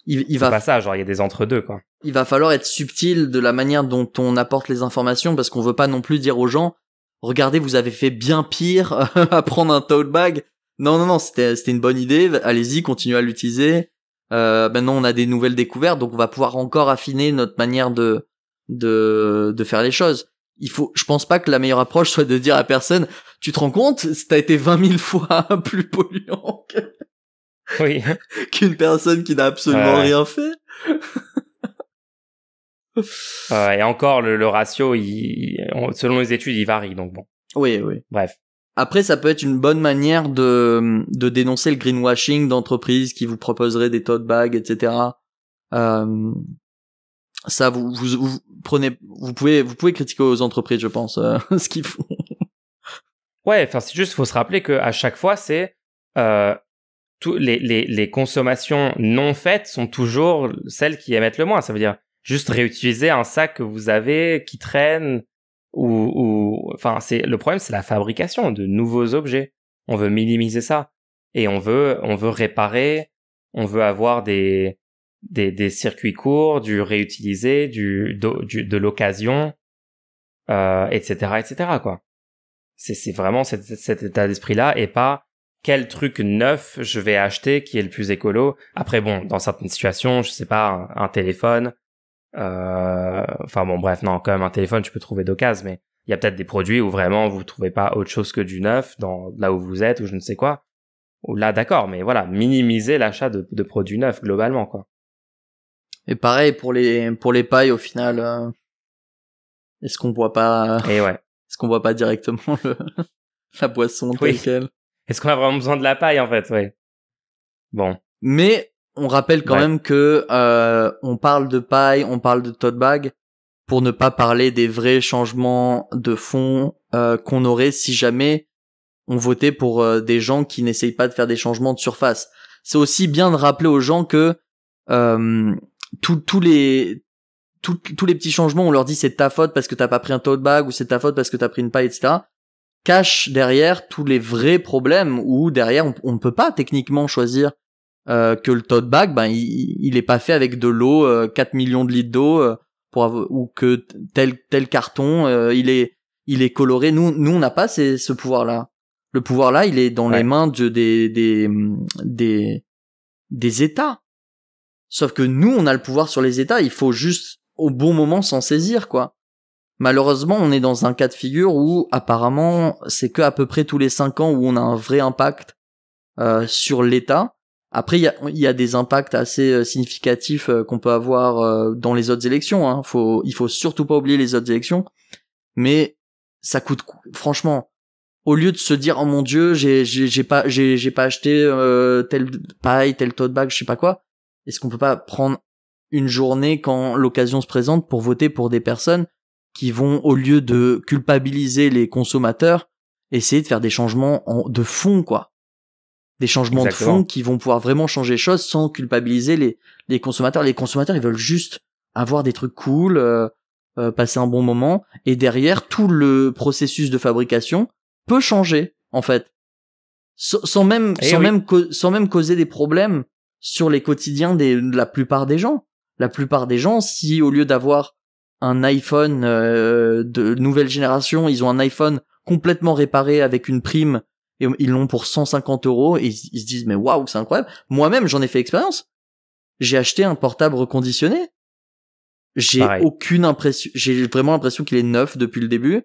Il, il va pas ça genre il y a des entre deux quoi. il va falloir être subtil de la manière dont on apporte les informations parce qu'on veut pas non plus dire aux gens regardez vous avez fait bien pire à prendre un tote bag. Non non non c'était c'était une bonne idée allez-y continuez à l'utiliser euh, maintenant on a des nouvelles découvertes donc on va pouvoir encore affiner notre manière de de de faire les choses. Il faut je pense pas que la meilleure approche soit de dire à personne tu te rends compte t'as été 20 000 fois plus polluant oui. qu'une personne qui n'a absolument rien fait. Et encore le, ratio il, selon les études il varie donc bon. Oui oui. Bref après, ça peut être une bonne manière de, de dénoncer le greenwashing d'entreprises qui vous proposeraient des tote bags, etc. Euh, ça, vous, vous, prenez, vous pouvez, vous pouvez critiquer aux entreprises, je pense, euh, ce qu'ils font. Ouais, enfin, c'est juste, faut se rappeler que à chaque fois, c'est euh, les, les, les consommations non faites sont toujours celles qui émettent le moins. Ça veut dire juste réutiliser un sac que vous avez qui traîne ou, enfin c'est le problème c'est la fabrication de nouveaux objets. On veut minimiser ça et on veut on veut réparer, on veut avoir des des, des circuits courts, du réutilisé, du, du de l'occasion, euh, etc., etc. quoi. C'est c'est vraiment cet, cet état d'esprit là et pas quel truc neuf je vais acheter qui est le plus écolo. Après bon, dans certaines situations, je sais pas, un téléphone, enfin bon, bref, non, quand même un téléphone, tu peux trouver d'occasion, mais il y a peut-être des produits où vraiment vous trouvez pas autre chose que du neuf dans là où vous êtes ou je ne sais quoi. Ou là, d'accord, mais voilà, minimiser l'achat de, de, produits neufs globalement, quoi. Et pareil pour les pour les pailles, au final, euh, est-ce qu'on voit pas Et ouais. Est-ce qu'on voit pas directement le, la boisson quelle? Est-ce qu'on a vraiment besoin de la paille en fait, ouais. Bon. Mais on rappelle quand même que euh, on parle de paille, on parle de tote bag pour ne pas parler des vrais changements de fond euh, qu'on aurait si jamais on votait pour euh, des gens qui n'essayent pas de faire des changements de surface. C'est aussi bien de rappeler aux gens que tous les tous les petits changements, on leur dit c'est ta faute parce que t'as pas pris un tote bag ou c'est ta faute parce que t'as pris une paille, etc. Cache derrière tous les vrais problèmes où derrière on, ne peut pas techniquement choisir euh, que le tote bag, ben il, il est pas fait avec de l'eau, 4 euh, millions de litres d'eau, euh, pour ou que tel tel carton, il est il est coloré. Nous nous on n'a pas ce pouvoir là. Le pouvoir là, il est dans les mains de, des des des des États. Sauf que nous, on a le pouvoir sur les États. Il faut juste au bon moment s'en saisir, quoi. Malheureusement, on est dans un cas de figure où apparemment c'est que à peu près tous les cinq ans où on a un vrai impact euh, sur l'État après, il y a, y a, des impacts assez euh, significatifs euh, qu'on peut avoir euh, dans les autres élections. Hein. Faut, il faut surtout pas oublier les autres élections. Mais ça coûte, franchement, au lieu de se dire oh mon dieu, j'ai, j'ai, pas, j'ai, j'ai pas acheté euh, tel paille, tel tote bag, je sais pas quoi. Est-ce qu'on peut pas prendre une journée quand l'occasion se présente pour voter pour des personnes qui vont, au lieu de culpabiliser les consommateurs, essayer de faire des changements en, de fond, quoi? Des changements de fond qui vont pouvoir vraiment changer les choses sans culpabiliser les, les consommateurs. Les consommateurs, ils veulent juste avoir des trucs cool, euh, euh, passer un bon moment, et derrière, tout le processus de fabrication peut changer. en fait. Sans, sans même, Eh sans oui. même, sans même causer des problèmes sur les quotidiens des, de la plupart des gens. La plupart des gens, si au lieu d'avoir un iPhone euh, de nouvelle génération, ils ont un iPhone complètement réparé avec une prime et ils l'ont pour 150 euros et ils, ils se disent mais waouh c'est incroyable. Moi-même j'en ai fait expérience. J'ai acheté un portable reconditionné. J'ai aucune impression. J'ai vraiment l'impression qu'il est neuf depuis le début.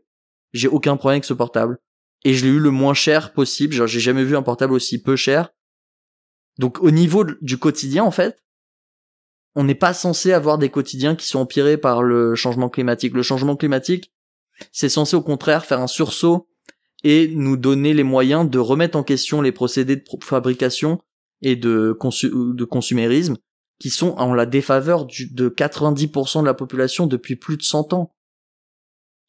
J'ai aucun problème avec ce portable et je l'ai eu le moins cher possible. Genre j'ai jamais vu un portable aussi peu cher. Donc au niveau du quotidien en fait, on n'est pas censé avoir des quotidiens qui sont empirés par le changement climatique. Le changement climatique, c'est censé au contraire faire un sursaut et nous donner les moyens de remettre en question les procédés de fabrication et de, consu- de consumérisme qui sont en la défaveur du, de 90% de la population depuis plus de 100 ans.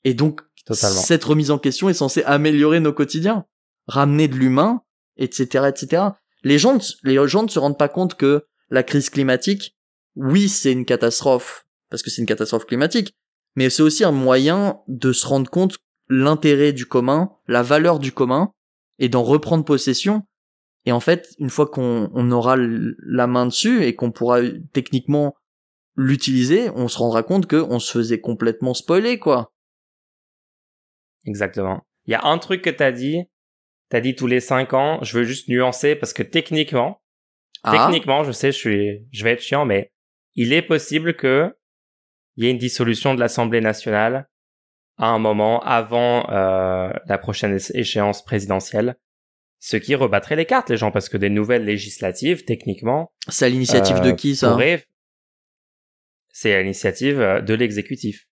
Et donc, Totalement. cette remise en question est censée améliorer nos quotidiens, ramener de l'humain, etc., etc. Les gens, les gens ne se rendent pas compte que la crise climatique, oui, c'est une catastrophe, parce que c'est une catastrophe climatique, mais c'est aussi un moyen de se rendre compte l'intérêt du commun, la valeur du commun, et d'en reprendre possession. Et en fait, une fois qu'on on aura la main dessus et qu'on pourra techniquement l'utiliser, on se rendra compte que on se faisait complètement spoiler, quoi. Exactement. Il y a un truc que t'as dit. T'as dit tous les cinq ans. Je veux juste nuancer parce que techniquement, Ah, techniquement, je sais, je suis, je vais être chiant, mais il est possible que il y ait une dissolution de l'Assemblée nationale à un moment avant euh, la prochaine échéance présidentielle, ce qui rebattrait les cartes, les gens, parce que des nouvelles législatives, techniquement, c'est à l'initiative de euh, qui, ça? pourraient- c'est à l'initiative euh, de l'exécutif.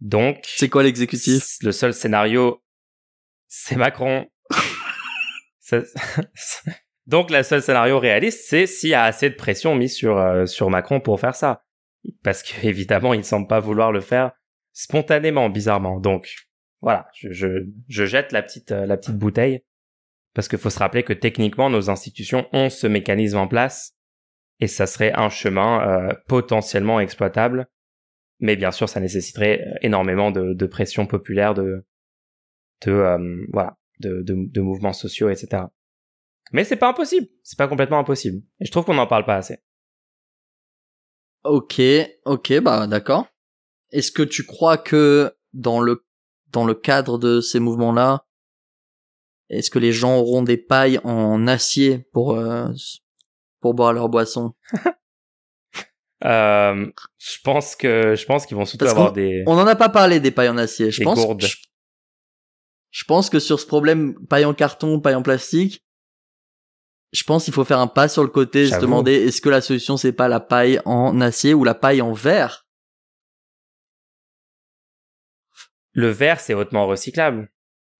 Donc, C'est quoi l'exécutif? le seul scénario, c'est Macron. Donc, le seul scénario réaliste, c'est s'il y a assez de pression mise sur, euh, sur Macron pour faire ça. Parce que, évidemment, il ne semble pas vouloir le faire spontanément, bizarrement. Donc, voilà, je, je, je jette la petite, euh, la petite bouteille. Parce qu'il faut se rappeler que techniquement, nos institutions ont ce mécanisme en place. Et ça serait un chemin euh, potentiellement exploitable. Mais bien sûr, ça nécessiterait euh, énormément de, de pression populaire, de, de euh, voilà, de, de, de mouvements sociaux, etc. Mais c'est pas impossible. C'est pas complètement impossible. Et je trouve qu'on n'en parle pas assez. Ok, ok, bah d'accord. Est-ce que tu crois que dans le dans le cadre de ces mouvements-là, est-ce que les gens auront des pailles en acier pour euh, pour boire leur boisson? Euh, je pense que je pense qu'ils vont surtout Parce avoir qu'on- des. On n'en a pas parlé des pailles en acier. Je Des pense. gourdes. Je, je pense que sur ce problème paille en carton, paille en plastique, je pense qu'il faut faire un pas sur le côté, se J'avoue. demander est-ce que la solution c'est pas la paille en acier ou la paille en verre? Le verre, c'est hautement recyclable.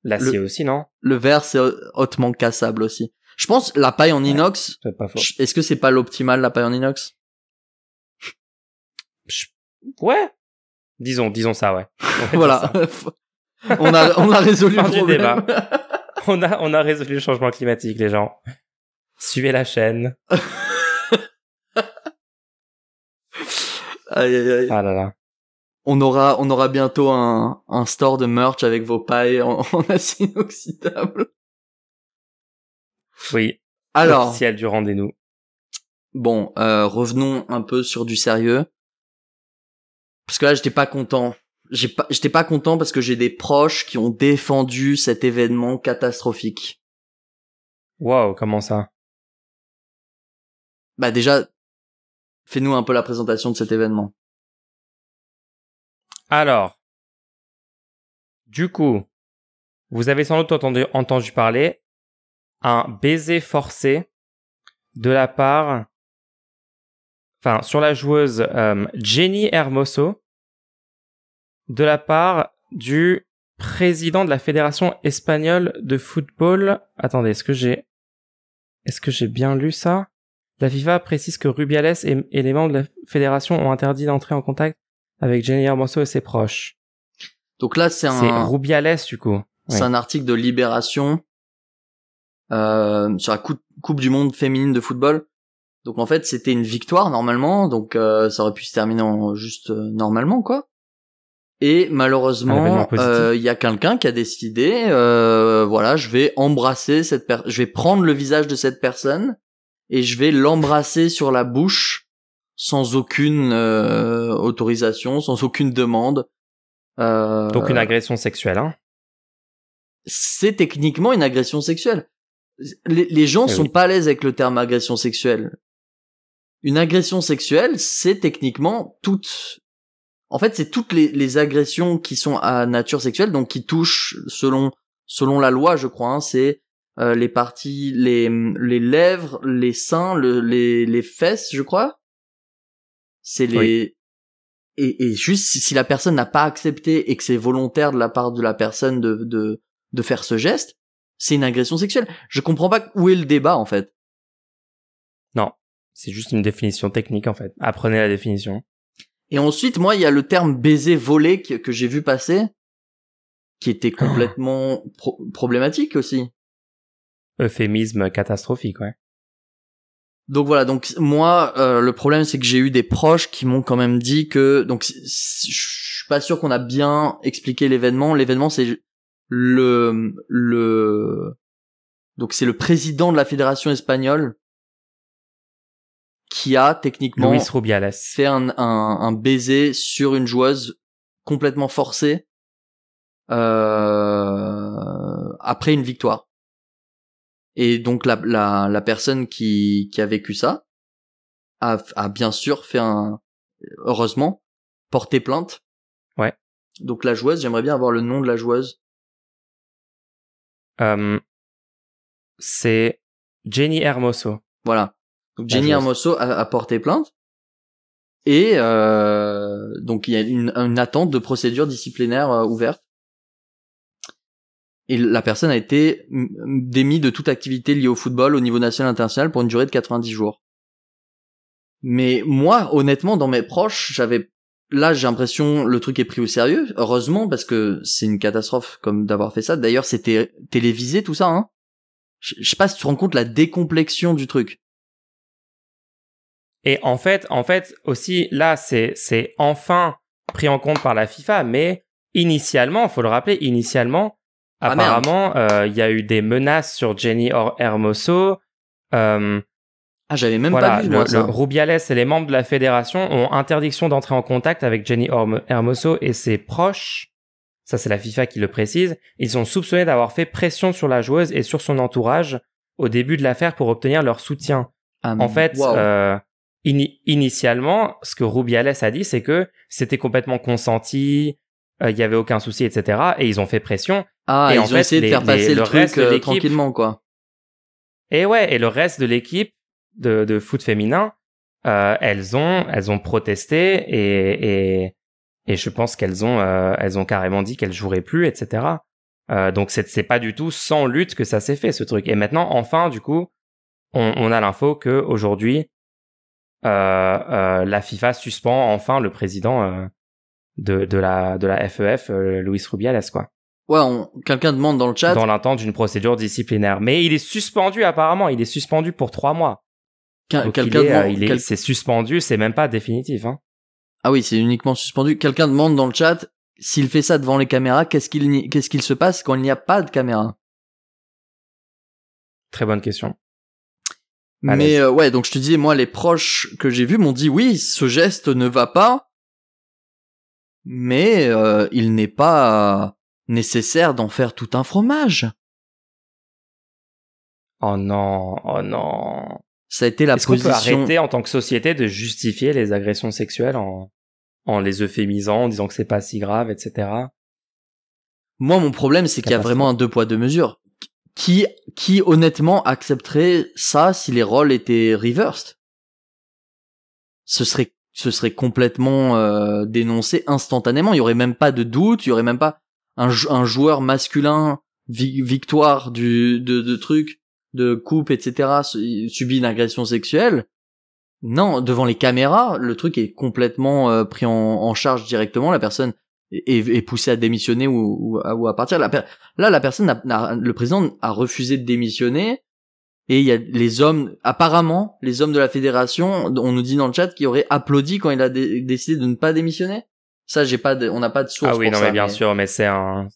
L'acier aussi, non? Le verre c'est hautement cassable aussi. Je pense la paille en inox. Est-ce que c'est pas l'optimal la paille en inox? Ouais. Disons, disons ça, ouais. Voilà. ça. on a on a résolu le problème. débat. On a, on a résolu le changement climatique, les gens. Suivez la chaîne. aïe, aïe, aïe. Ah là là. On aura on aura bientôt un un store de merch avec vos pailles en, en acier inoxydable. Oui. Alors, Officiel du rendez-nous. bon, euh, revenons un peu sur du sérieux. Parce que là, j'étais pas content. J'ai pas, j'étais pas content parce que j'ai des proches qui ont défendu cet événement catastrophique. Wow, comment ça? Bah déjà, fais-nous un peu la présentation de cet événement. Alors, du coup, vous avez sans doute entendu, parler un baiser forcé de la part, enfin, sur la joueuse euh, Jenny Hermoso, de la part du président de la Fédération espagnole de football. Attendez, est-ce que j'ai, est-ce que j'ai bien lu ça? La FIFA précise que Rubiales et les membres de la fédération ont interdit d'entrer en contact avec Jenny Hermoso et ses proches. Donc là, c'est C'est un, Rubiales, du coup. c'est un article de Libération euh, sur la coupe, coupe du monde féminine de football. Donc en fait, c'était une victoire normalement, donc euh, ça aurait pu se terminer en juste euh, normalement quoi. Et malheureusement, euh, il y a quelqu'un qui a décidé, euh, voilà, je vais embrasser cette personne, je vais prendre le visage de cette personne et je vais l'embrasser sur la bouche sans aucune euh, autorisation, sans aucune demande. Euh, Donc une agression sexuelle, hein C'est techniquement une agression sexuelle. Les, les gens eh sont pas à l'aise avec le terme agression sexuelle. Une agression sexuelle, c'est techniquement toute en fait, c'est toutes les, les, agressions qui sont à nature sexuelle, donc qui touchent selon selon la loi, je crois. Hein, c'est euh, les parties, les les lèvres, les seins, le, les les fesses, je crois. C'est les et, et juste si la personne n'a pas accepté et que c'est volontaire de la part de la personne de de de faire ce geste, c'est une agression sexuelle. Je comprends pas où est le débat en fait. Non, c'est juste une définition technique en fait. Apprenez la définition. Et ensuite, moi, il y a le terme baiser volé que, j'ai vu passer, qui était complètement problématique aussi. Euphémisme catastrophique, ouais. Donc voilà, donc moi, euh, le problème c'est que j'ai eu des proches qui m'ont quand même dit que, donc je suis pas sûr qu'on a bien expliqué l'événement. L'événement c'est le le donc c'est le président de la fédération espagnole qui a techniquement fait un, un, baiser sur une joueuse complètement forcée euh, après une victoire. Et donc la, la, la personne qui, qui a vécu ça a, a bien sûr fait un heureusement porté plainte. Ouais. Donc la joueuse, j'aimerais bien avoir le nom de la joueuse. Euh, c'est Jenny Hermoso. Voilà. Donc Jenny Hermoso a, porté plainte. Et euh, donc il y a une, une, attente de procédure disciplinaire euh, ouverte. Et la personne a été démise de toute activité liée au football au niveau national et international pour une durée de 90 jours. Mais moi, honnêtement, dans mes proches, j'avais là j'ai l'impression le truc est pris au sérieux. Heureusement parce que c'est une catastrophe comme d'avoir fait ça. D'ailleurs, c'était télévisé tout ça. Hein je, sais pas si tu te rends compte la décomplexion du truc. Et en fait, en fait aussi là, c'est c'est enfin pris en compte par la FIFA, mais initialement, faut le rappeler, initialement, ah, apparemment, euh, il y a eu des menaces sur Jenny Hermoso. Euh, ah, j'avais même pas vu moi, le, Rubiales et les membres de la fédération ont interdiction d'entrer en contact avec Jenny Hermoso et ses proches. Ça, c'est la FIFA qui le précise. Ils sont soupçonnés d'avoir fait pression sur la joueuse et sur son entourage au début de l'affaire pour obtenir leur soutien. Ah, en fait, euh, initialement, ce que Rubiales a dit, c'est que c'était complètement consenti, euh, il y avait aucun souci, etc. Et ils ont fait pression. Ah, et ils ont essayé de faire passer le, truc euh, tranquillement, quoi. Et ouais, et le reste de l'équipe de, de foot féminin, euh, elles ont, elles ont protesté et et, et je pense qu'elles ont, euh, elles ont carrément dit qu'elles joueraient plus, etc. Euh, donc c'est c'est pas du tout sans lutte que ça s'est fait ce truc. Et maintenant, enfin, du coup, on, on a l'info que aujourd'hui, la FIFA suspend enfin le président de, de la de la FEF, Luis Rubiales, quoi. Ouais, quelqu'un demande dans le chat. Dans l'attente d'une procédure disciplinaire. Mais il est suspendu apparemment, il est suspendu pour trois mois. quelqu'un demande... il est, c'est suspendu, c'est même pas définitif. Hein. Ah oui, c'est uniquement suspendu. Quelqu'un demande dans le chat s'il fait ça devant les caméras, qu'est-ce qu'il qu'est-ce qu'il se passe quand il n'y a pas de caméra? Très bonne question. Mais euh, ouais, donc je te disais, moi, les proches que j'ai vus m'ont dit oui, ce geste ne va pas, mais euh, il n'est pas nécessaire d'en faire tout un fromage. Oh non, oh non. Ça a été la Est-ce position. Qu'on peut arrêter en tant que société de justifier les agressions sexuelles en, en les euphémisant, en disant que c'est pas si grave, etc. Moi, mon problème, c'est qu'il y a vraiment un deux poids deux mesures qui qui honnêtement accepterait ça si les rôles étaient reversed? Ce serait ce serait complètement euh, dénoncé instantanément il y aurait même pas de doute il y aurait même pas un, un joueur masculin victoire du de, de de coupe etc subit une agression sexuelle non devant les caméras le truc est complètement euh, pris en, en charge directement la personne est, poussé à démissionner ou, ou, à, partir. là, la personne, le président a refusé de démissionner. Et il y a les hommes, apparemment, les hommes de la fédération, on nous dit dans le chat, qui auraient applaudi quand il a décidé de ne pas démissionner. Ça, j'ai pas de, on n'a pas de source. Ah oui, pour non, ça, mais bien sûr, mais c'est un,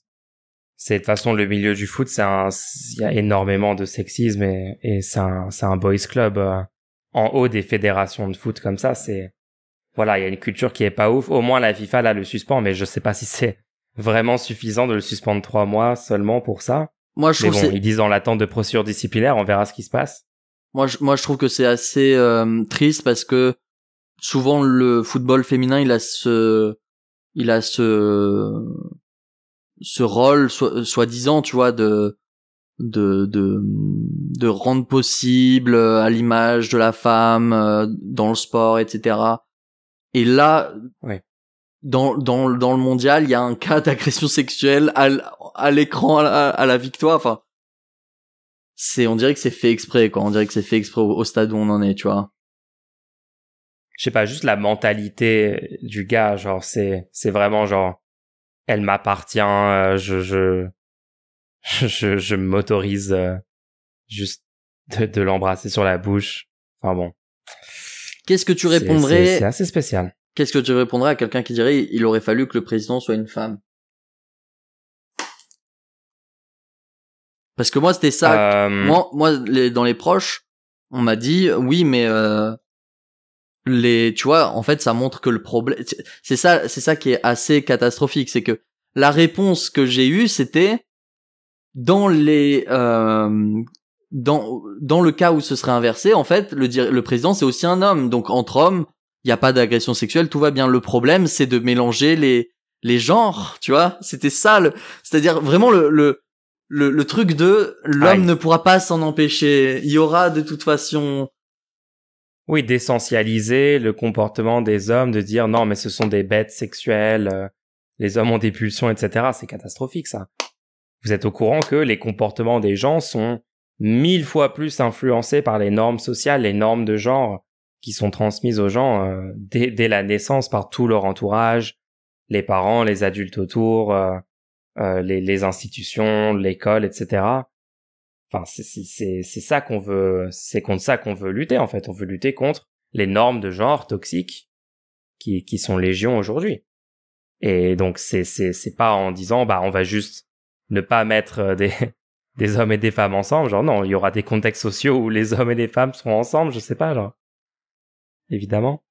c'est de toute façon le milieu du foot, c'est un, il y a énormément de sexisme et, et c'est un, c'est un boys club euh, en haut des fédérations de foot comme ça. C'est, voilà, il y a une culture qui est pas ouf. Au moins la FIFA là le suspend, mais je sais pas si c'est vraiment suffisant de le suspendre trois mois seulement pour ça. Moi, je Mais trouve bon, c'est- ils disent dans l'attente de procédure disciplinaire, on verra ce qui se passe. Moi, je, moi, je trouve que c'est assez euh, triste parce que souvent le football féminin, il a ce, il a ce, ce rôle soi- soi-disant, tu vois, de, de, de, de rendre possible euh, à l'image de la femme euh, dans le sport, etc. Et là, Ouais. dans, dans, dans le mondial, il y a un cas d'agression sexuelle à, à l'écran, à, la- à la victoire. Enfin, c'est, on dirait que c'est fait exprès, quoi. On dirait que c'est fait exprès au, au stade où on en est, tu vois. Je sais pas, juste la mentalité du gars, genre c'est c'est vraiment genre elle m'appartient, euh, je je je je m'autorise euh, juste de, de l'embrasser sur la bouche. Enfin bon, Qu'est-ce que tu répondrais c'est assez spécial. Qu'est-ce que tu répondrais à quelqu'un qui dirait il aurait fallu que le président soit une femme? Parce que moi c'était ça. Euh, Moi, moi, les, dans les proches, on m'a dit oui, mais euh, les, tu vois, en fait, ça montre que le problème, c'est- ça, c'est ça qui est assez catastrophique, c'est que la réponse que j'ai eue, c'était dans les, euh, dans dans le cas où ce serait inversé, en fait, le le président c'est aussi un homme, donc entre hommes, il y a pas d'agression sexuelle, tout va bien. Le problème, c'est de mélanger les les genres, tu vois. C'était ça, le, c'est-à-dire vraiment le le le, le truc de l'homme ne pourra pas s'en empêcher. Il y aura de toute façon. Oui, d'essentialiser le comportement des hommes, de dire non mais ce sont des bêtes sexuelles, euh, les hommes ont des pulsions, etc. C'est catastrophique ça. Vous êtes au courant que les comportements des gens sont mille fois plus influencés par les normes sociales, les normes de genre qui sont transmises aux gens euh, dès, dès la naissance par tout leur entourage, les parents, les adultes autour, euh, euh, les, les institutions, l'école, etc. Enfin, c'est ça qu'on veut, c'est contre ça qu'on veut lutter en fait. On veut lutter contre les normes de genre toxiques qui qui sont légion aujourd'hui. Et donc c'est c'est c'est pas en disant bah on va juste ne pas mettre euh, des des hommes et des femmes ensemble. Genre non, il y aura des contextes sociaux où les hommes et les femmes seront ensemble. Je sais pas genre. Évidemment.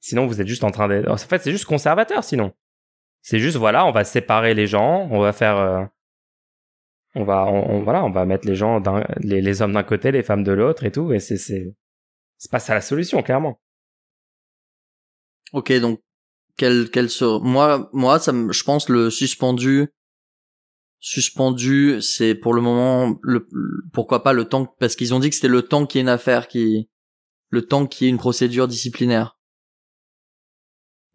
Sinon vous êtes juste en train de. En fait c'est juste conservateur sinon. C'est juste voilà on va séparer les gens, on va faire. On va on, on- voilà on va mettre les gens les, les hommes d'un côté les femmes de l'autre et tout et c'est c'est c'est pas ça la solution clairement Ok, donc quel quel sera moi moi ça je pense le suspendu suspendu c'est pour le moment le pourquoi pas le temps parce qu'ils ont dit que c'était le temps qui est une affaire qui le temps qui est une procédure disciplinaire.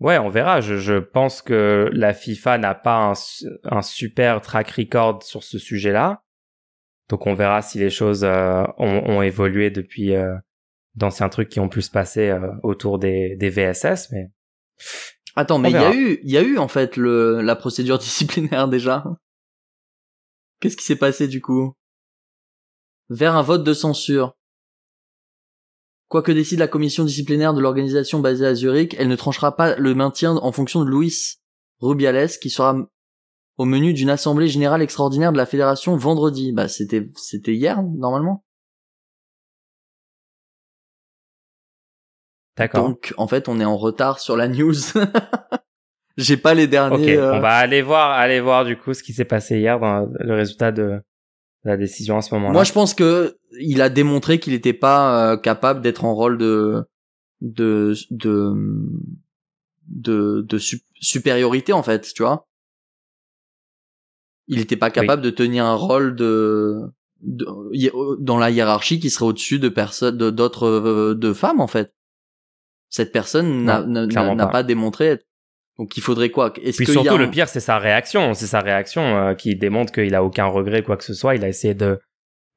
Ouais on verra je je pense que la FIFA n'a pas un, un super track record sur ce sujet là donc on verra si les choses euh, ont, ont évolué depuis euh, d'anciens trucs qui ont pu se passer euh, autour des des VSS mais Attends, mais il y a eu il y a eu en fait le la procédure disciplinaire déjà. Qu'est-ce qui s'est passé du coup? Vers un vote de censure. Quoi que décide la commission disciplinaire de l'organisation basée à Zurich, elle ne tranchera pas le maintien en fonction de Luis Rubiales qui sera au menu d'une assemblée générale extraordinaire de la fédération vendredi. Bah c'était c'était hier normalement. d'accord Donc en fait on est en retard sur la news. J'ai pas les ok derniers. euh, on va aller voir aller voir du coup ce qui s'est passé hier dans le résultat de la décision à ce moment là Moi, je pense que il a démontré qu'il n'était pas euh, capable d'être en rôle de de de de, de su- supériorité en fait, tu vois. Il n'était pas capable de tenir un rôle de, de- hi- dans la hiérarchie qui serait au-dessus de personnes d'autres euh, de femmes en fait. Cette personne n'a pas. pas démontré. être- Donc il faudrait quoi? Est-ce Puis qu'il y a surtout, un- le pire, c'est sa réaction. C'est sa réaction euh, qui démontre qu'il a aucun regret, quoi que ce soit. Il a essayé de,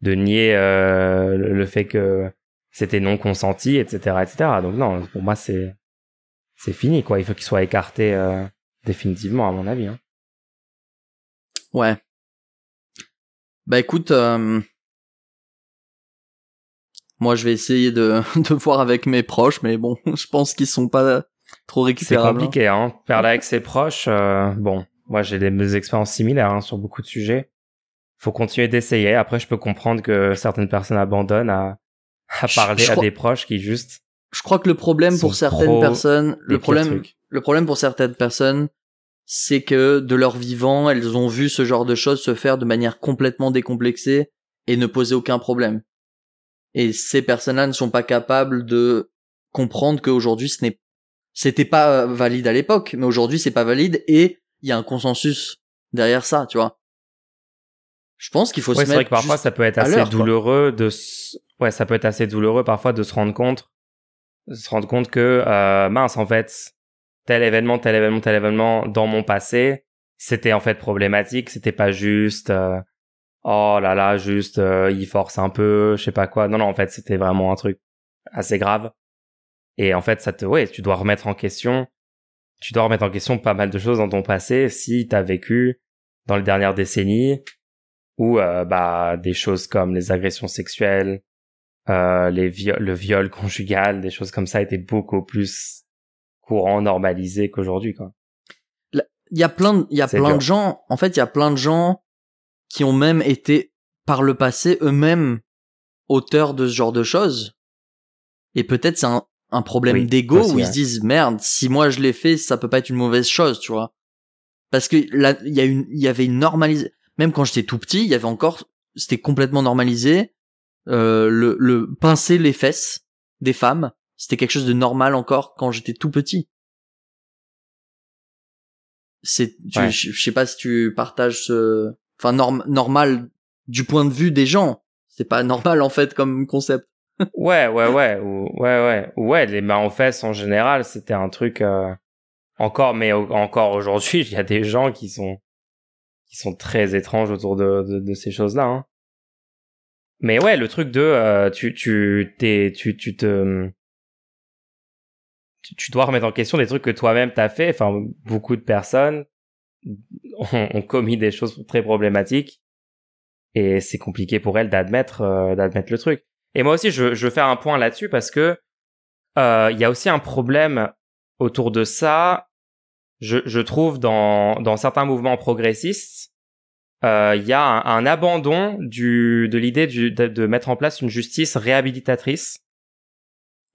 de nier euh, le, fait que c'était non consenti, etc., etc. Donc non, pour moi, c'est c'est fini, quoi. Il faut qu'il soit écarté euh, définitivement, à mon avis. Hein. Ouais. Bah écoute, euh, moi je vais essayer de, de voir avec mes proches, mais bon, je pense qu'ils sont pas trop C'est récupérable. hein. compliqué, hein. Parler avec ses proches, euh, bon, moi j'ai des, des expériences similaires hein, sur beaucoup de sujets. Faut continuer d'essayer. Après, je peux comprendre que certaines personnes abandonnent à, à parler je à crois- des proches qui juste Je crois que le problème pour certaines personnes, le problème, le problème pour certaines personnes, c'est que de leur vivant, elles ont vu ce genre de choses se faire de manière complètement décomplexée et ne poser aucun problème. Et ces personnes-là ne sont pas capables de comprendre qu'aujourd'hui ce n'est, c'était pas valide à l'époque, mais aujourd'hui c'est pas valide et il y a un consensus derrière ça, tu vois. Je pense qu'il faut Ouais, se c'est vrai mettre que parfois ça peut être assez douloureux de ouais, ça peut être assez douloureux parfois de se rendre compte de se rendre compte que euh, mince en fait tel événement tel événement tel événement dans mon passé c'était en fait problématique, c'était pas juste euh, oh là là juste euh, il force un peu, je sais pas quoi. Non non, en fait, c'était vraiment un truc assez grave. Et en fait, ça te ouais, tu dois remettre en question tu dois remettre en question pas mal de choses dans ton passé si t'as vécu dans les dernières décennies ou euh, bah des choses comme les agressions sexuelles, euh, les le viol conjugal, des choses comme ça étaient beaucoup plus courant, normalisés qu'aujourd'hui quoi. il y a plein de, il y a plein dur. de gens en fait il y a plein de gens qui ont même été par le passé eux-mêmes auteurs de ce genre de choses et peut-être c'est un, un problème Oui, d'ego où ils se disent merde si moi je l'ai fait ça peut pas être une mauvaise chose tu vois parce que là il y a une il y avait une normalisation même quand j'étais tout petit il y avait encore c'était complètement normalisé euh, le le pincer les fesses des femmes c'était quelque chose de normal encore quand j'étais tout petit c'est Ouais. je je sais pas si tu partages ce enfin norm, normal du point de vue des gens c'est pas normal en fait comme concept Ouais, ouais, ouais, ou, ouais, ouais, ouais. Les mains aux fesses en général, c'était un truc euh, encore, mais encore aujourd'hui, il y a des gens qui sont qui sont très étranges autour de de, ces choses-là. Hein. Mais ouais, le truc de euh, tu tu t'es tu tu te tu, dois remettre en question des trucs que toi-même t'as fait. Enfin, beaucoup de personnes ont, ont commis des choses très problématiques et c'est compliqué pour elles d'admettre euh, d'admettre le truc. Et moi aussi, je, je veux faire un point là-dessus parce que euh, il y a aussi un problème autour de ça. Je, je trouve dans dans certains mouvements progressistes, euh, il y a un, abandon du de l'idée de, de mettre en place une justice réhabilitatrice.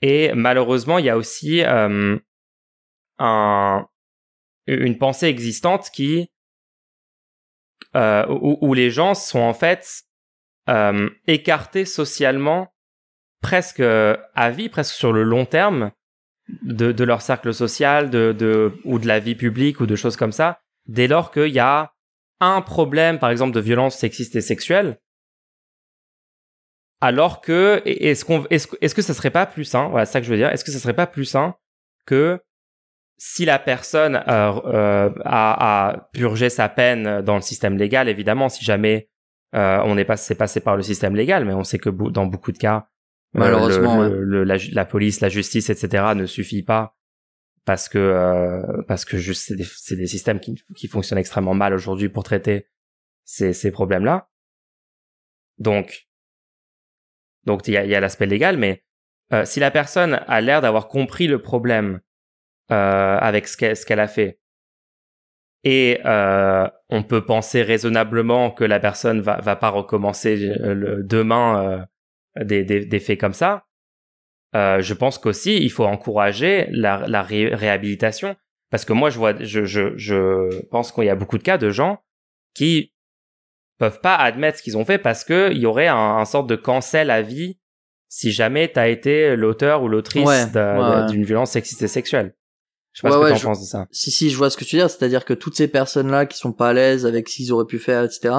Et malheureusement, il y a aussi euh, un une pensée existante qui euh, où, où les gens sont en fait euh, écartés socialement presque à vie, presque sur le long terme de, de leur cercle social, de, de, ou de la vie publique ou de choses comme ça, dès lors qu'il y a un problème, par exemple, de violence sexiste et sexuelle, alors que est-ce qu'on est-ce, est-ce que ça serait pas plus sain, voilà c'est ça que je veux dire, est-ce que ça serait pas plus sain que si la personne euh, euh, a, a purgé sa peine dans le système légal, évidemment, si jamais euh, on est passé, passé par le système légal, mais on sait que dans beaucoup de cas, Malheureusement, le- le- la, police, la justice, etc., ne suffit pas parce que euh, parce que juste c'est des, systèmes qui, qui fonctionnent extrêmement mal aujourd'hui pour traiter ces, ces problèmes-là. Donc donc il y a, y a l'aspect légal, mais euh, si la personne a l'air d'avoir compris le problème euh, avec ce qu'elle qu'elle a fait et euh, on peut penser raisonnablement que la personne va va pas recommencer euh, le- demain euh, des, des des faits comme ça. Euh, je pense qu'aussi il faut encourager la la ré- réhabilitation parce que moi je vois je je je pense qu'il y a beaucoup de cas de gens qui peuvent pas admettre ce qu'ils ont fait parce que il y aurait un, un sorte de cancel à vie si jamais t'as été l'auteur ou l'autrice Ouais, de- ouais, de- ouais. d'une violence sexiste et sexuelle. Je sais pas ce que t'en je- penses de ça. si si je vois ce que tu veux dire c'est-à-dire que toutes ces personnes là qui sont pas à l'aise avec ce qu'ils auraient pu faire etc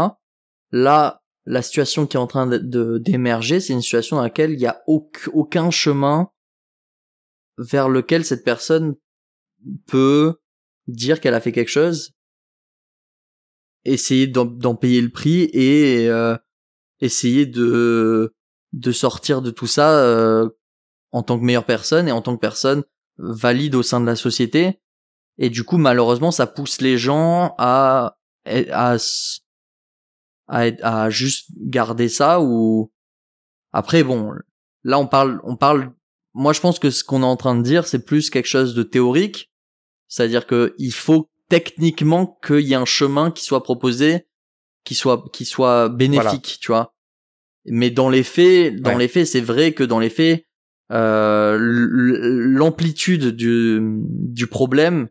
là la situation qui est en train d'émerger c'est une situation dans laquelle il y a auc- aucun chemin vers lequel cette personne peut dire qu'elle a fait quelque chose essayer d'en payer le prix et euh, essayer de sortir de tout ça euh, en tant que meilleure personne et en tant que personne valide au sein de la société. Et du coup malheureusement ça pousse les gens à à à, être- à juste garder ça ou après bon là on parle on parle moi je pense que ce qu'on est en train de dire c'est plus quelque chose de théorique, c'est-à-dire que il faut techniquement qu'il y ait un chemin qui soit proposé, qui soit qui soit bénéfique, tu vois. Mais dans les faits, dans les faits, c'est vrai que dans les faits, euh, l'amplitude du du problème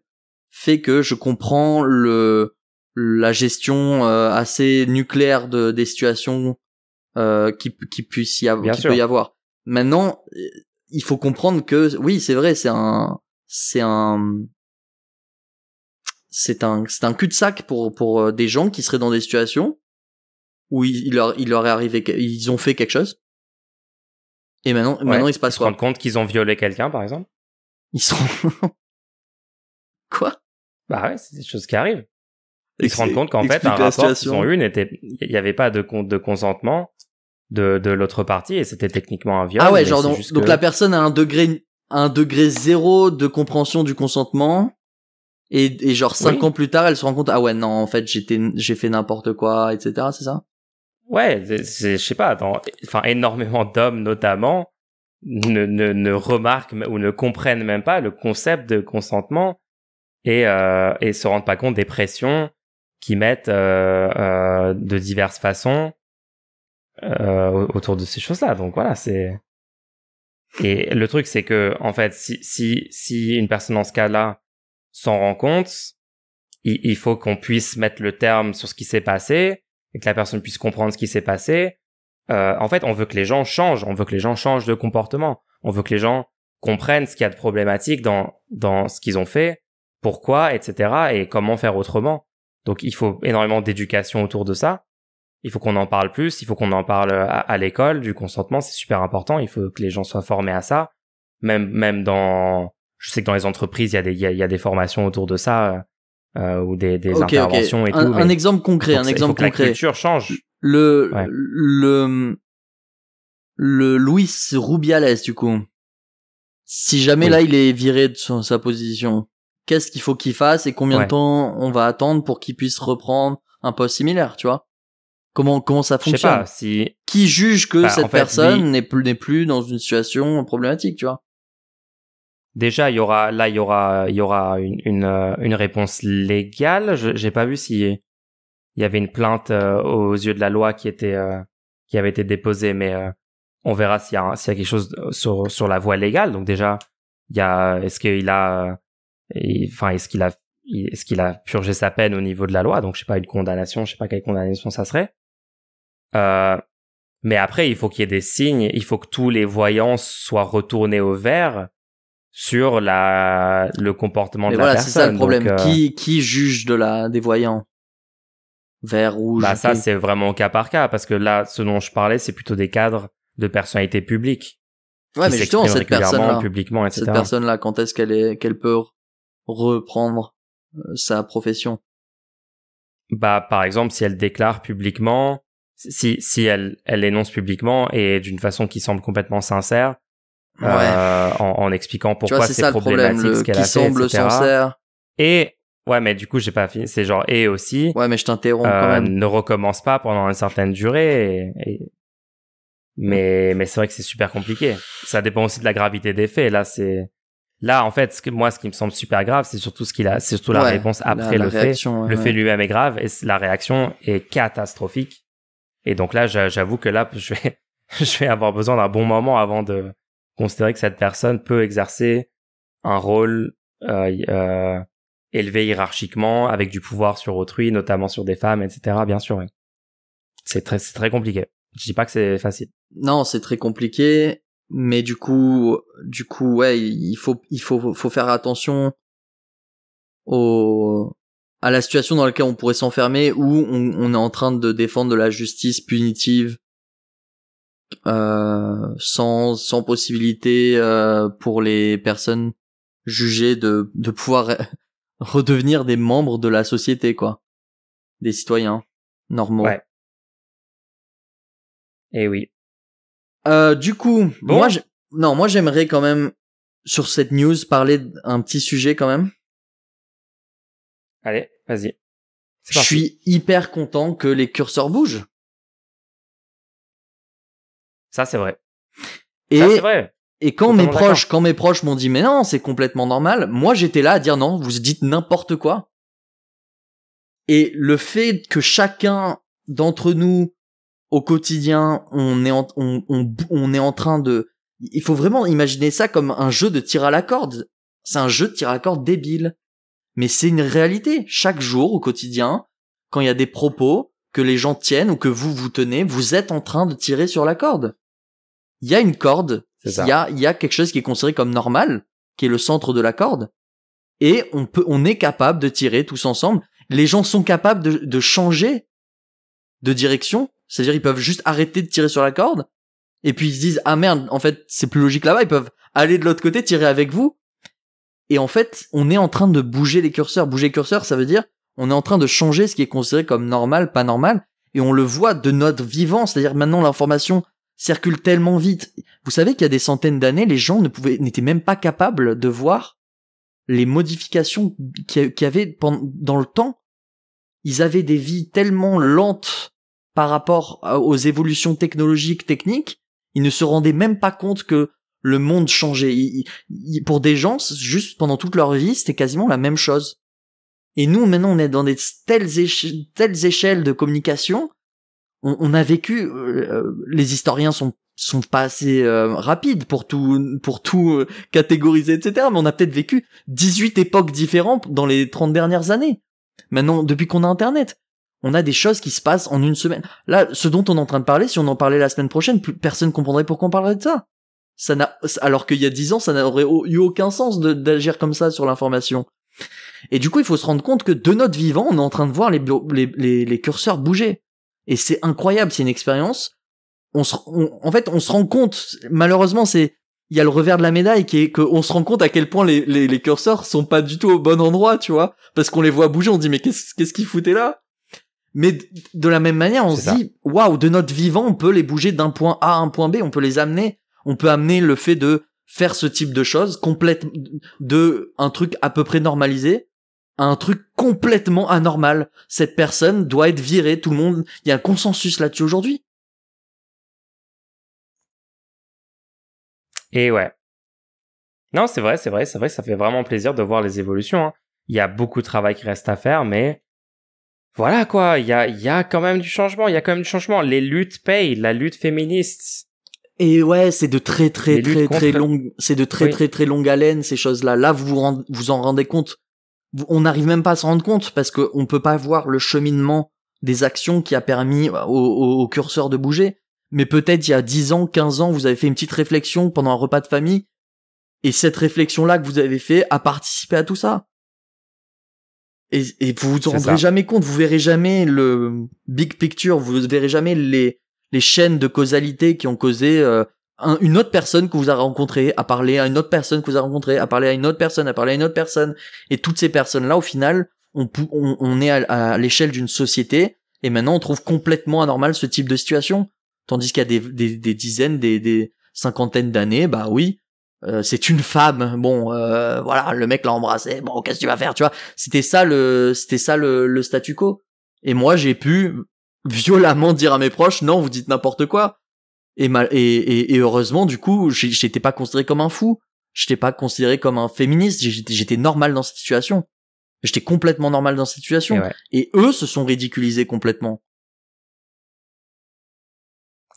fait que je comprends le la gestion euh, assez nucléaire de des situations euh, qui qui puisse y avoir qui peut y avoir. Maintenant, euh, il faut comprendre que oui, c'est vrai, c'est un c'est un c'est un c'est un cul-de-sac pour pour euh, des gens qui seraient dans des situations où il, leur il leur est arrivé ils ont fait quelque chose. Et maintenant maintenant il se passe ils quoi? se rendent compte qu'ils ont violé quelqu'un par exemple? Ils sont quoi? Bah ouais c'est des choses qui arrivent ils se rendent compte qu'en fait un rapport qu'ils ont eu n'était il y avait pas de compte de consentement de de l'autre partie et c'était techniquement un viol ah ouais genre donc, donc la personne a un degré un degré zéro de compréhension du consentement et, et genre cinq ans plus tard, elle se rend compte ah ouais non en fait j'étais j'ai fait n'importe quoi etc c'est ça? Ouais, je sais pas, enfin énormément d'hommes notamment ne, ne ne remarquent ou ne comprennent même pas le concept de consentement et euh, et se rendent pas compte des pressions qui mettent euh, euh, de diverses façons euh, autour de ces choses-là. Donc voilà, c'est et le truc c'est que en fait si si si une personne dans ce cas-là s'en rend compte, il, faut qu'on puisse mettre le terme sur ce qui s'est passé et que la personne puisse comprendre ce qui s'est passé. Euh, en fait, on veut que les gens changent, on veut que les gens changent de comportement, on veut que les gens comprennent ce qu'il y a de problématique dans dans ce qu'ils ont fait, pourquoi, etc. et comment faire autrement. Donc, il faut énormément d'éducation autour de ça. Il faut qu'on en parle plus, il faut qu'on en parle à, l'école du consentement, c'est super important. Il faut que les gens soient formés à ça, même même dans je sais que dans les entreprises, il y a des, il y a, des formations autour de ça, euh, ou des, des interventions et un, tout. Un exemple concret, un exemple concret. Que la culture change. Le, le, le Luis Rubiales, du coup. Si jamais là, il est viré de sa position, qu'est-ce qu'il faut qu'il fasse et combien de temps on va attendre pour qu'il puisse reprendre un poste similaire, tu vois? Comment, comment ça fonctionne? Pas, si... Qui juge que bah, cette personne n'est plus, n'est plus dans une situation problématique, tu vois? Déjà, il y aura là, il y aura, il y aura une une, euh, une réponse légale. J'ai pas vu si il y avait une plainte euh, aux yeux de la loi qui était euh, qui avait été déposée, mais on verra s'il y a s'il y a quelque chose sur sur la voie légale. Donc déjà, il y a est-ce qu'il a, enfin est-ce qu'il a est-ce qu'il a purgé sa peine au niveau de la loi? Donc je sais pas une condamnation, je sais pas quelle condamnation ça serait. mais après, il faut qu'il y ait des signes. Il faut que tous les voyants soient retournés au vert sur la le comportement de la personne. Voilà, c'est ça le problème. Euh, qui qui juge de la des voyants? Vert, rouge. Bah ça c'est vraiment au cas par cas parce que là ce dont je parlais c'est plutôt des cadres de personnalité publique. Ouais, mais justement cette personne-là, publiquement, etc. Cette personne-là, quand est-ce qu'elle est qu'elle peut reprendre euh, sa profession Bah par exemple si elle déclare publiquement, si si elle elle énonce publiquement et d'une façon qui semble complètement sincère, euh, en, en, expliquant pourquoi c'est problématique ce qu'elle a fait, semble etc. Sincère. Et ouais, mais du coup j'ai pas fini. C'est genre et aussi. Ouais, mais je t'interromps quand euh, même. Ne recommence pas pendant une certaine durée. Et, Mais mais c'est vrai que c'est super compliqué. Ça dépend aussi de la gravité des faits. Là c'est là en fait ce que moi ce qui me semble super grave c'est surtout ce qu'il a c'est surtout la réponse après le fait. le fait lui-même est grave et la réaction est catastrophique. Et donc là j'avoue que là je vais je vais avoir besoin d'un bon moment avant de considérer que cette personne peut exercer un rôle euh, euh, élevé hiérarchiquement avec du pouvoir sur autrui, notamment sur des femmes, etc. Bien sûr, c'est très c'est très compliqué. Je dis pas que c'est facile. Non, c'est très compliqué, mais du coup, du coup, ouais, il faut il faut faut faire attention au à la situation dans laquelle on pourrait s'enfermer où on, est en train de défendre de la justice punitive euh, sans sans possibilité euh, pour les personnes jugées de de pouvoir redevenir des membres de la société quoi. Des citoyens normaux. Ouais. Et oui euh, du coup moi non moi j'aimerais quand même sur cette news parler d'un petit sujet quand même allez vas-y je suis hyper content que les curseurs bougent ça, c'est vrai. Et, ça, vrai. Et quand mes proches, quand mes proches m'ont dit mais non, c'est complètement normal, moi j'étais là à dire non, vous dites n'importe quoi. Et le fait que chacun d'entre nous au quotidien, on est en, on, on, on est en train de, il faut vraiment imaginer ça comme un jeu de tir à la corde. C'est un jeu de tir à la corde débile. Mais c'est une réalité. Chaque jour au quotidien, quand il y a des propos que les gens tiennent ou que vous vous tenez, vous êtes en train de tirer sur la corde. Il y a une corde. Il y a, il y a quelque chose qui est considéré comme normal, qui est le centre de la corde. Et on peut, on est capable de tirer tous ensemble. Les gens sont capables de, de changer de direction. C'est-à-dire, ils peuvent juste arrêter de tirer sur la corde. Et puis ils se disent, ah merde, en fait, c'est plus logique là-bas. Ils peuvent aller de l'autre côté, tirer avec vous. Et en fait, on est en train de bouger les curseurs. Bouger les curseurs, ça veut dire, on est en train de changer ce qui est considéré comme normal, pas normal. Et on le voit de notre vivant. C'est-à-dire, maintenant, l'information circule tellement vite. Vous savez qu'il y a des centaines d'années, les gens ne pouvaient, n'étaient même pas capables de voir les modifications qu'il y avait dans le temps. Ils avaient des vies tellement lentes par rapport à- aux évolutions technologiques, techniques, ils ne se rendaient même pas compte que le monde changeait. Pour des gens, juste pendant toute leur vie, c'était quasiment la même chose. Et nous, maintenant, on est dans des telles, éche- telles échelles de communication. On, a vécu, euh, les historiens sont sont pas assez euh, rapides pour tout pour tout euh, catégoriser etc mais on a peut-être vécu 18 époques différentes dans les 30 dernières années maintenant depuis qu'on a internet on a des choses qui se passent en une semaine. Là ce dont on est en train de parler si on en parlait la semaine prochaine plus personne comprendrait pourquoi on parlerait de ça. Ça n'a alors qu'il y a 10 ans ça n'aurait au- eu aucun sens d'agir comme ça sur l'information. Et du coup il faut se rendre compte que de notre vivant on est en train de voir les curseurs bouger. Et c'est incroyable c'est une expérience. En fait, on se rend compte, malheureusement, c'est, il y a le revers de la médaille qui est qu'on se rend compte à quel point les, curseurs sont pas du tout au bon endroit, tu vois, parce qu'on les voit bouger, on dit, mais qu'est-ce, qu'est-ce qu'ils foutaient là? Mais de la même manière, on se dit, waouh, de notre vivant, on peut les bouger d'un point A à un point B, on peut les amener, on peut amener le fait de faire ce type de choses, complète, de un truc à peu près normalisé, à un truc complètement anormal. Cette personne doit être virée, tout le monde, il y a un consensus là-dessus aujourd'hui. Et ouais. Non, c'est vrai, c'est vrai, c'est vrai, ça fait vraiment plaisir de voir les évolutions. hein. Il y a beaucoup de travail qui reste à faire, mais voilà quoi, il y a, il y a quand même du changement, il y a quand même du changement. Les luttes payent, la lutte féministe. Et ouais, c'est de très très Les très très contre- longue, c'est de très Oui. très très longue haleine ces choses-là. Là, vous vous, rend- vous en rendez compte. On n'arrive même pas à s'en rendre compte parce que on peut pas voir le cheminement des actions qui a permis au, au- au curseur de bouger. Mais peut-être il y a 10 ans, 15 ans, vous avez fait une petite réflexion pendant un repas de famille et cette réflexion-là que vous avez fait a participé à tout ça. Et, et vous vous en rendrez ça. jamais compte, vous verrez jamais le big picture, vous verrez jamais les les chaînes de causalité qui ont causé euh, un- une autre personne que vous avez rencontrée à parler à une autre personne que vous avez rencontrée à parler à une autre personne à parler à une autre personne. Et toutes ces personnes là au final on pou- on, on est à, à l'échelle d'une société. Et maintenant on trouve complètement anormal ce type de situation. Tandis qu'il y a des, des, des dizaines des, des cinquantaines d'années bah oui euh, c'est une femme. Bon euh, voilà le mec l'a embrassé bon qu'est-ce que tu vas faire tu vois? C'était ça le c'était ça le, le statu quo. Et moi j'ai pu violemment dire à mes proches non vous dites n'importe quoi. Et, mal, et, et, et heureusement du coup j'étais pas considéré comme un fou. J'étais pas considéré comme un féministe. J'étais j'étais normal dans cette situation. J'étais complètement normal dans cette situation. Et ouais. et eux se sont ridiculisés complètement.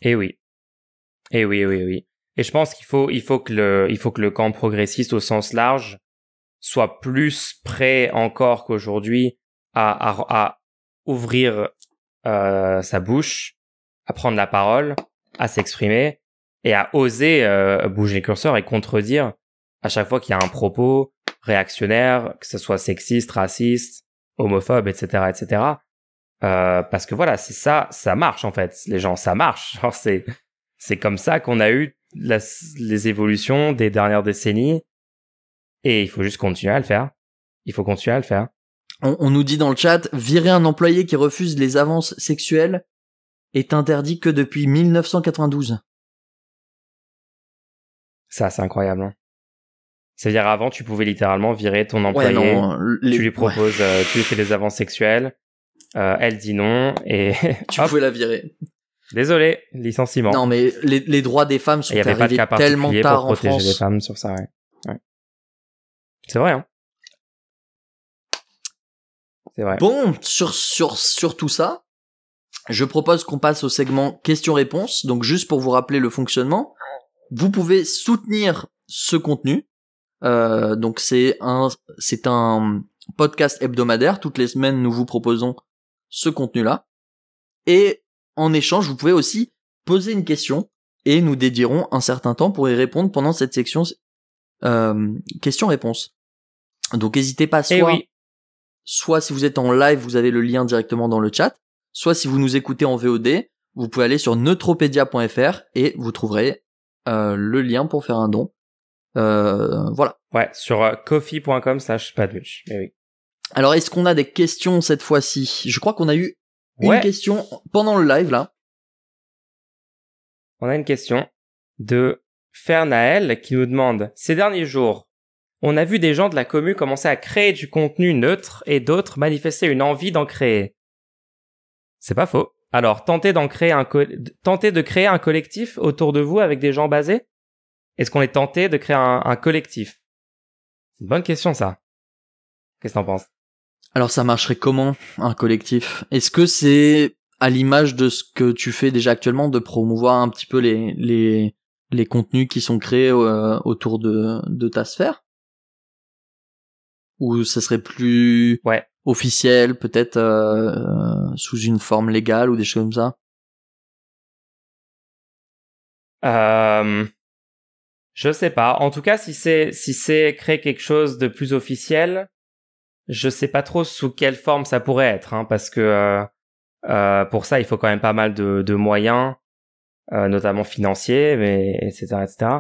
Et oui. Et oui, oui, oui. Et je pense qu'il faut, il faut que le, il faut que le camp progressiste au sens large soit plus prêt encore qu'aujourd'hui à, à, à ouvrir euh, sa bouche, à prendre la parole, à s'exprimer et à oser euh, bouger le curseur et contredire à chaque fois qu'il y a un propos réactionnaire, que ce soit sexiste, raciste, homophobe, etc., etc. Euh, parce que voilà, c'est ça, ça marche en fait. Les gens, ça marche. C'est, c'est comme ça qu'on a eu la- les évolutions des dernières décennies. Et il faut juste continuer à le faire. Il faut continuer à le faire. on, on nous dit dans le chat virer un employé qui refuse les avances sexuelles est interdit que depuis 1992 Ça, c'est incroyable. hein. C'est-à-dire avant, tu pouvais littéralement virer ton ouais employé. non les- tu lui ouais, proposes, euh, tu lui fais des avances sexuelles. euh, elle dit non et tu hop, pouvais la virer Désolé, licenciement. Non, mais les, les droits des femmes sont de arrivés cas tellement tard pour en protéger France. les femmes sur ça. Ouais. Ouais. C'est vrai. Hein. C'est vrai. Bon, sur, sur, sur tout ça, je propose qu'on passe au segment questions-réponses. Donc, juste pour vous rappeler le fonctionnement, vous pouvez soutenir ce contenu. Euh, donc, c'est un, c'est un podcast hebdomadaire. Toutes les semaines, nous vous proposons ce contenu-là. Et en échange, vous pouvez aussi poser une question et nous dédierons un certain temps pour y répondre pendant cette section euh, questions-réponses. Donc, n'hésitez pas soit Eh oui. soit si vous êtes en live, vous avez le lien directement dans le chat, soit si vous nous écoutez en VOD, vous pouvez aller sur neutropedia.fr et vous trouverez euh, le lien pour faire un don. Euh, voilà. Ouais, sur euh, coffee.com slash padmuch. Mais oui. Alors, est-ce qu'on a des questions cette fois-ci? Je crois qu'on a eu une question pendant le live là. On a une question de Fernael qui nous demande Ces derniers jours, on a vu des gens de la commune commencer à créer du contenu neutre et d'autres manifester une envie d'en créer. C'est pas faux. Alors, tentez d'en créer un tentez de créer un collectif autour de vous avec des gens basés? Est-ce qu'on est tenté de créer un, un collectif? C'est une bonne question ça. Qu'est-ce que t'en penses? Alors, ça marcherait comment un collectif? Est-ce que c'est à l'image de ce que tu fais déjà actuellement de promouvoir un petit peu les les les contenus qui sont créés euh, autour de de ta sphère? Ou ça serait plus Ouais. officiel, peut-être euh, euh, sous une forme légale ou des choses comme ça? Euh, je sais pas. En tout cas, si c'est si c'est créer quelque chose de plus officiel, je sais pas trop sous quelle forme ça pourrait être, hein, parce que euh, euh, pour ça, il faut quand même pas mal de, de moyens, euh, notamment financiers, mais etc. etc.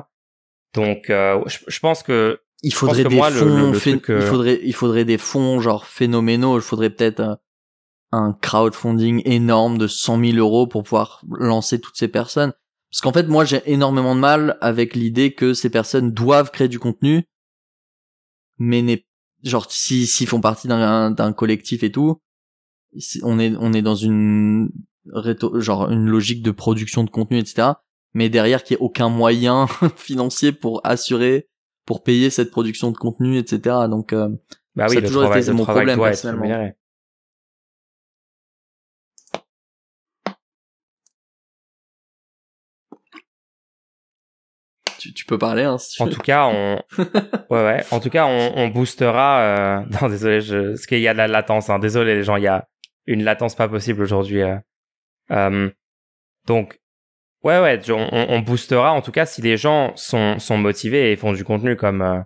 Donc, euh, je, je pense que Il faudrait des moi, fonds, le- le phé- truc, euh, il faudrait il faudrait des fonds genre phénoménaux. Il faudrait peut-être euh, un crowdfunding énorme de 100 000 euros pour pouvoir lancer toutes ces personnes. Parce qu'en fait, moi, j'ai énormément de mal avec l'idée que ces personnes doivent créer du contenu, mais n'est genre si s'ils font partie d'un d'un collectif et tout, on est on est dans une réto- genre une logique de production de contenu, etc. Mais derrière, qu'il n'y ait aucun moyen financier pour assurer, pour payer cette production de contenu, etc. Donc, euh, bah Ça oui, a le toujours travail, été le mon travail problème, doit personnellement. Tu, peux parler, hein, si tu En veux. tout cas, on, ouais, ouais. En tout cas, on, on boostera. Euh... Non, désolé, je... parce qu'il y a de la latence. Hein. Désolé, les gens, il y a une latence pas possible aujourd'hui. euh. Euh, Donc, ouais, ouais, on, on- boostera. En tout cas, si les gens sont sont motivés et font du contenu comme euh,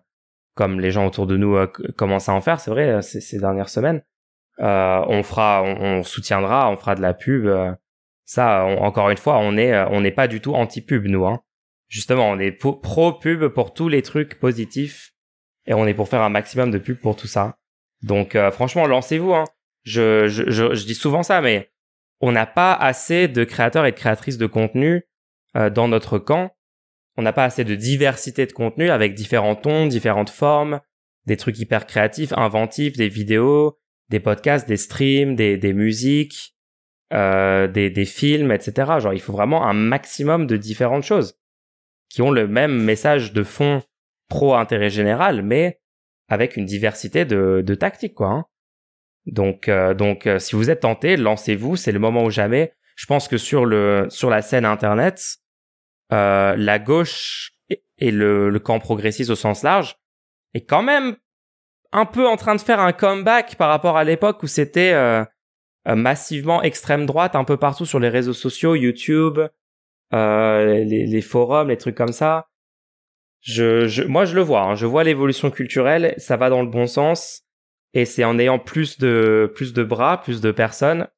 comme les gens autour de nous euh, commencent à en faire, c'est vrai, ces, ces dernières semaines. Euh, on fera, on, on soutiendra, on fera de la pub. euh. Ça, on- encore une fois, on est, on n'est pas du tout anti-pub, nous. Hein. Justement, on est pro-pub pour tous les trucs positifs et on est pour faire un maximum de pub pour tout ça. Donc, euh, franchement, lancez-vous. Hein. Je, je, je, je dis souvent ça, mais on n'a pas assez de créateurs et de créatrices de contenu euh, dans notre camp. On n'a pas assez de diversité de contenu avec différents tons, différentes formes, des trucs hyper créatifs, inventifs, des vidéos, des podcasts, des streams, des, des musiques, euh, des, des films, etc. Genre, il faut vraiment un maximum de différentes choses qui ont le même message de fond pro-intérêt général, mais avec une diversité de, de tactiques, quoi. hein. Donc, euh, donc, euh, si vous êtes tenté, lancez-vous. C'est le moment ou jamais. Je pense que sur le sur la scène internet, euh, la gauche et, et le, le camp progressiste au sens large est quand même un peu en train de faire un comeback par rapport à l'époque où c'était euh, euh, massivement extrême droite un peu partout sur les réseaux sociaux, YouTube, euh, les, les forums, les trucs comme ça. Je, je, moi, je le vois. hein. Je vois l'évolution culturelle. Ça va dans le bon sens. Et c'est en ayant plus de, plus de bras, plus de personnes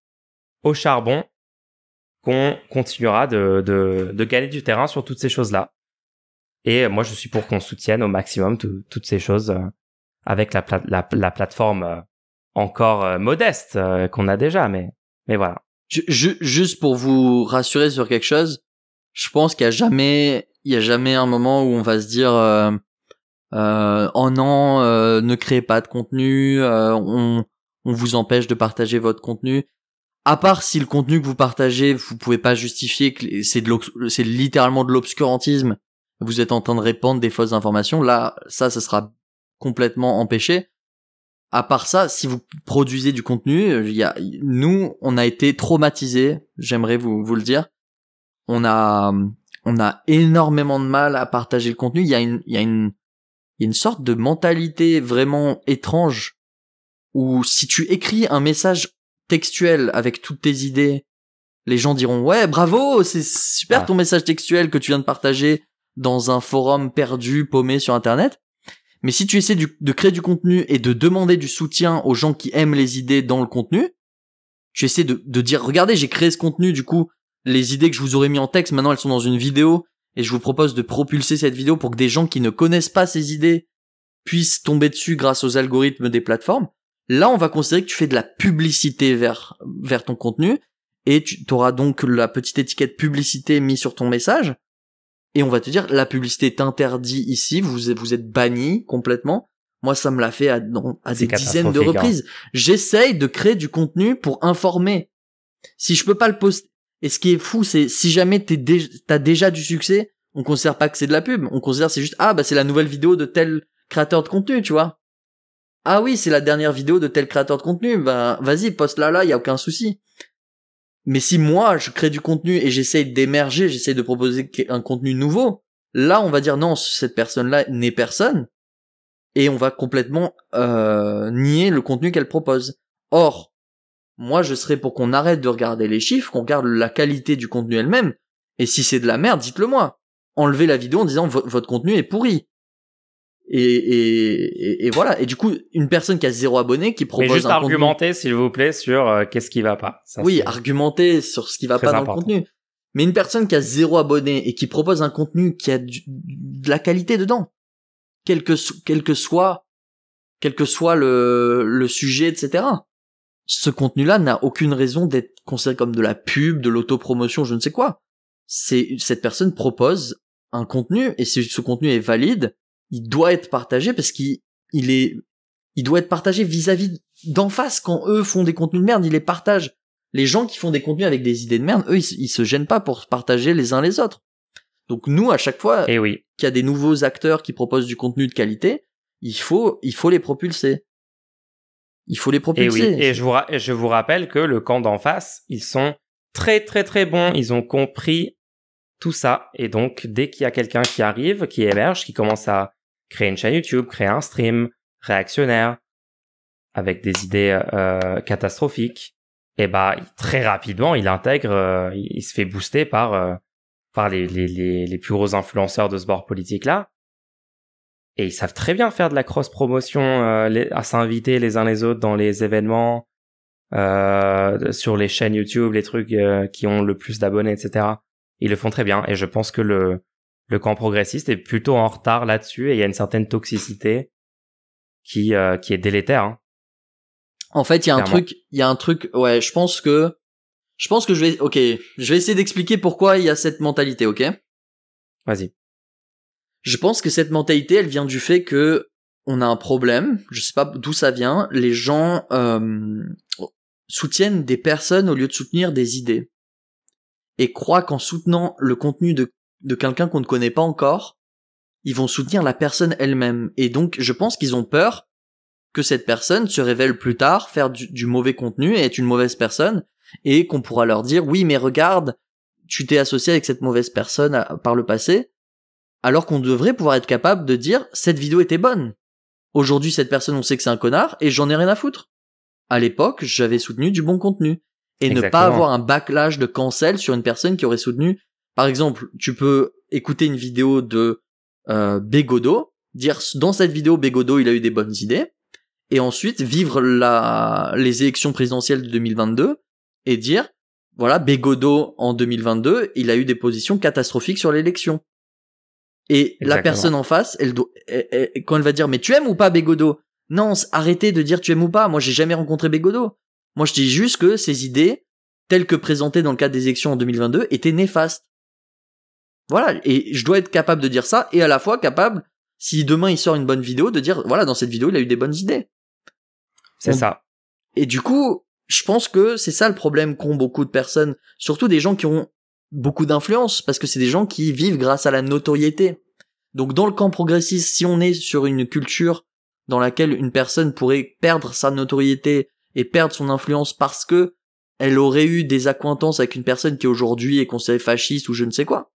au charbon qu'on continuera de, de, de gagner du terrain sur toutes ces choses-là. Et moi, je suis pour qu'on soutienne au maximum tout- toutes ces choses euh, avec la, pla- la, la plateforme euh, encore euh, modeste qu'on a déjà. Mais, mais voilà. Ju- ju- juste pour vous rassurer sur quelque chose, je pense qu'il y a jamais, il y a jamais un moment où on va se dire, euh, euh, oh non, euh, ne créez pas de contenu, euh, on, on vous empêche de partager votre contenu. à part si le contenu que vous partagez, vous pouvez pas justifier que c'est de c'est littéralement de l'obscurantisme, vous êtes en train de répandre des fausses informations, là, ça, ça sera complètement empêché. À part ça, si vous produisez du contenu, il y a, nous, on a été traumatisés, j'aimerais vous, vous le dire. On a, on a énormément de mal à partager le contenu. Il y a une, il y a une, il y a une sorte de mentalité vraiment étrange où si tu écris un message textuel avec toutes tes idées, les gens diront ouais bravo, c'est super ton message textuel que tu viens de partager dans un forum perdu, paumé sur internet. Mais si tu essaies de créer du contenu et de demander du soutien aux gens qui aiment les idées dans le contenu, tu essaies de, de dire regardez j'ai créé ce contenu du coup les idées que je vous aurais mis en texte maintenant elles sont dans une vidéo et je vous propose de propulser cette vidéo pour que des gens qui ne connaissent pas ces idées puissent tomber dessus grâce aux algorithmes des plateformes. Là, on va considérer que tu fais de la publicité vers, vers ton contenu et tu auras donc la petite étiquette publicité mise sur ton message et on va te dire la publicité est interdite ici, vous, vous êtes banni complètement. Moi, ça me l'a fait à, à des dizaines de hein. reprises. J'essaye de créer du contenu pour informer. Si je peux pas le poster, et ce qui est fou, c'est si jamais t'es t'as déjà du succès, on considère pas que c'est de la pub. On considère c'est juste ah bah c'est la nouvelle vidéo de tel créateur de contenu, tu vois. Ah oui, c'est la dernière vidéo de tel créateur de contenu. Ben vas-y, poste là là, y a aucun souci. Mais si moi je crée du contenu et j'essaye d'émerger, j'essaye de proposer un contenu nouveau, là on va dire non, cette personne-là n'est personne et on va complètement euh, nier le contenu qu'elle propose. Or, moi, je serais pour qu'on arrête de regarder les chiffres, qu'on regarde la qualité du contenu elle-même. Et si c'est de la merde, dites-le moi. Enlevez la vidéo en disant votre contenu est pourri. Et, et, et, voilà. Et du coup, une personne qui a zéro abonné, qui propose Mais juste un argumenter, s'il vous plaît, sur euh, qu'est-ce qui va pas. oui, argumenter sur ce qui va pas dans le contenu. Mais une personne qui a zéro abonné et qui propose un contenu qui a de la qualité dedans, quel que, quel que soit, quel que soit le, le sujet, etc ce contenu-là n'a aucune raison d'être considéré comme de la pub, de l'autopromotion, je ne sais quoi. C'est cette personne propose un contenu et si ce contenu est valide, il doit être partagé parce qu'il il est il doit être partagé vis-à-vis d'en face quand eux font des contenus de merde, ils les partagent. Les gens qui font des contenus avec des idées de merde, eux ils, se gênent pas pour partager les uns les autres. Donc nous à chaque fois eh oui. qu'il y a des nouveaux acteurs qui proposent du contenu de qualité, il faut il faut les propulser il faut les propulser. Et oui, et je vous, je vous rappelle que le camp d'en face, ils sont très très très bons, ils ont compris tout ça, et donc dès qu'il y a quelqu'un qui arrive, qui émerge, qui commence à créer une chaîne YouTube, créer un stream réactionnaire, avec des idées euh, catastrophiques, et bah très rapidement il intègre, euh, il, se fait booster par euh, par les, les, les, les plus gros influenceurs de ce bord politique là, et ils savent très bien faire de la cross-promotion, euh, à s'inviter les uns les autres dans les événements, euh, sur les chaînes YouTube, les trucs euh, qui ont le plus d'abonnés, etc. Ils le font très bien. Et je pense que le, le camp progressiste est plutôt en retard là-dessus et il y a une certaine toxicité qui, qui est délétère. Hein. En fait, il y a un truc, il y a un truc, ouais, je pense que, je pense que je vais, ok, je vais essayer d'expliquer pourquoi il y a cette mentalité, ok? Vas-y. Je pense que cette mentalité, elle vient du fait que on a un problème, je sais pas d'où ça vient, les gens euh, soutiennent des personnes au lieu de soutenir des idées. Et croient qu'en soutenant le contenu de, quelqu'un qu'on ne connaît pas encore, ils vont soutenir la personne elle-même. Et donc, je pense qu'ils ont peur que cette personne se révèle plus tard faire du, du mauvais contenu et être une mauvaise personne, et qu'on pourra leur dire, oui, mais regarde, tu t'es associé avec cette mauvaise personne par le passé, alors qu'on devrait pouvoir être capable de dire cette vidéo était bonne. Aujourd'hui, cette personne, on sait que c'est un connard et j'en ai rien à foutre. À l'époque, j'avais soutenu du bon contenu et ne pas avoir un backlash de cancel sur une personne qui aurait soutenu. Par exemple, tu peux écouter une vidéo de euh, Bégodo, dire dans cette vidéo Bégodo il a eu des bonnes idées, et ensuite vivre la les élections présidentielles de 2022 et dire voilà Bégodo en 2022 il a eu des positions catastrophiques sur l'élection. Et la personne en face, elle doit, quand elle va dire, mais tu aimes ou pas Bégodo? Non, arrêtez de dire tu aimes ou pas. Moi, j'ai jamais rencontré Bégodo. Moi, je dis juste que ses idées, telles que présentées dans le cadre des élections en 2022, étaient néfastes. Voilà. Et je dois être capable de dire ça, et à la fois capable, si demain il sort une bonne vidéo, de dire, voilà, dans cette vidéo, il a eu des bonnes idées. C'est ça. Et du coup, je pense que c'est ça le problème qu'ont beaucoup de personnes, surtout des gens qui ont beaucoup d'influence, parce que c'est des gens qui vivent grâce à la notoriété. Donc dans le camp progressiste, si on est sur une culture dans laquelle une personne pourrait perdre sa notoriété et perdre son influence parce que elle aurait eu des accointances avec une personne qui aujourd'hui est considérée fasciste ou je ne sais quoi,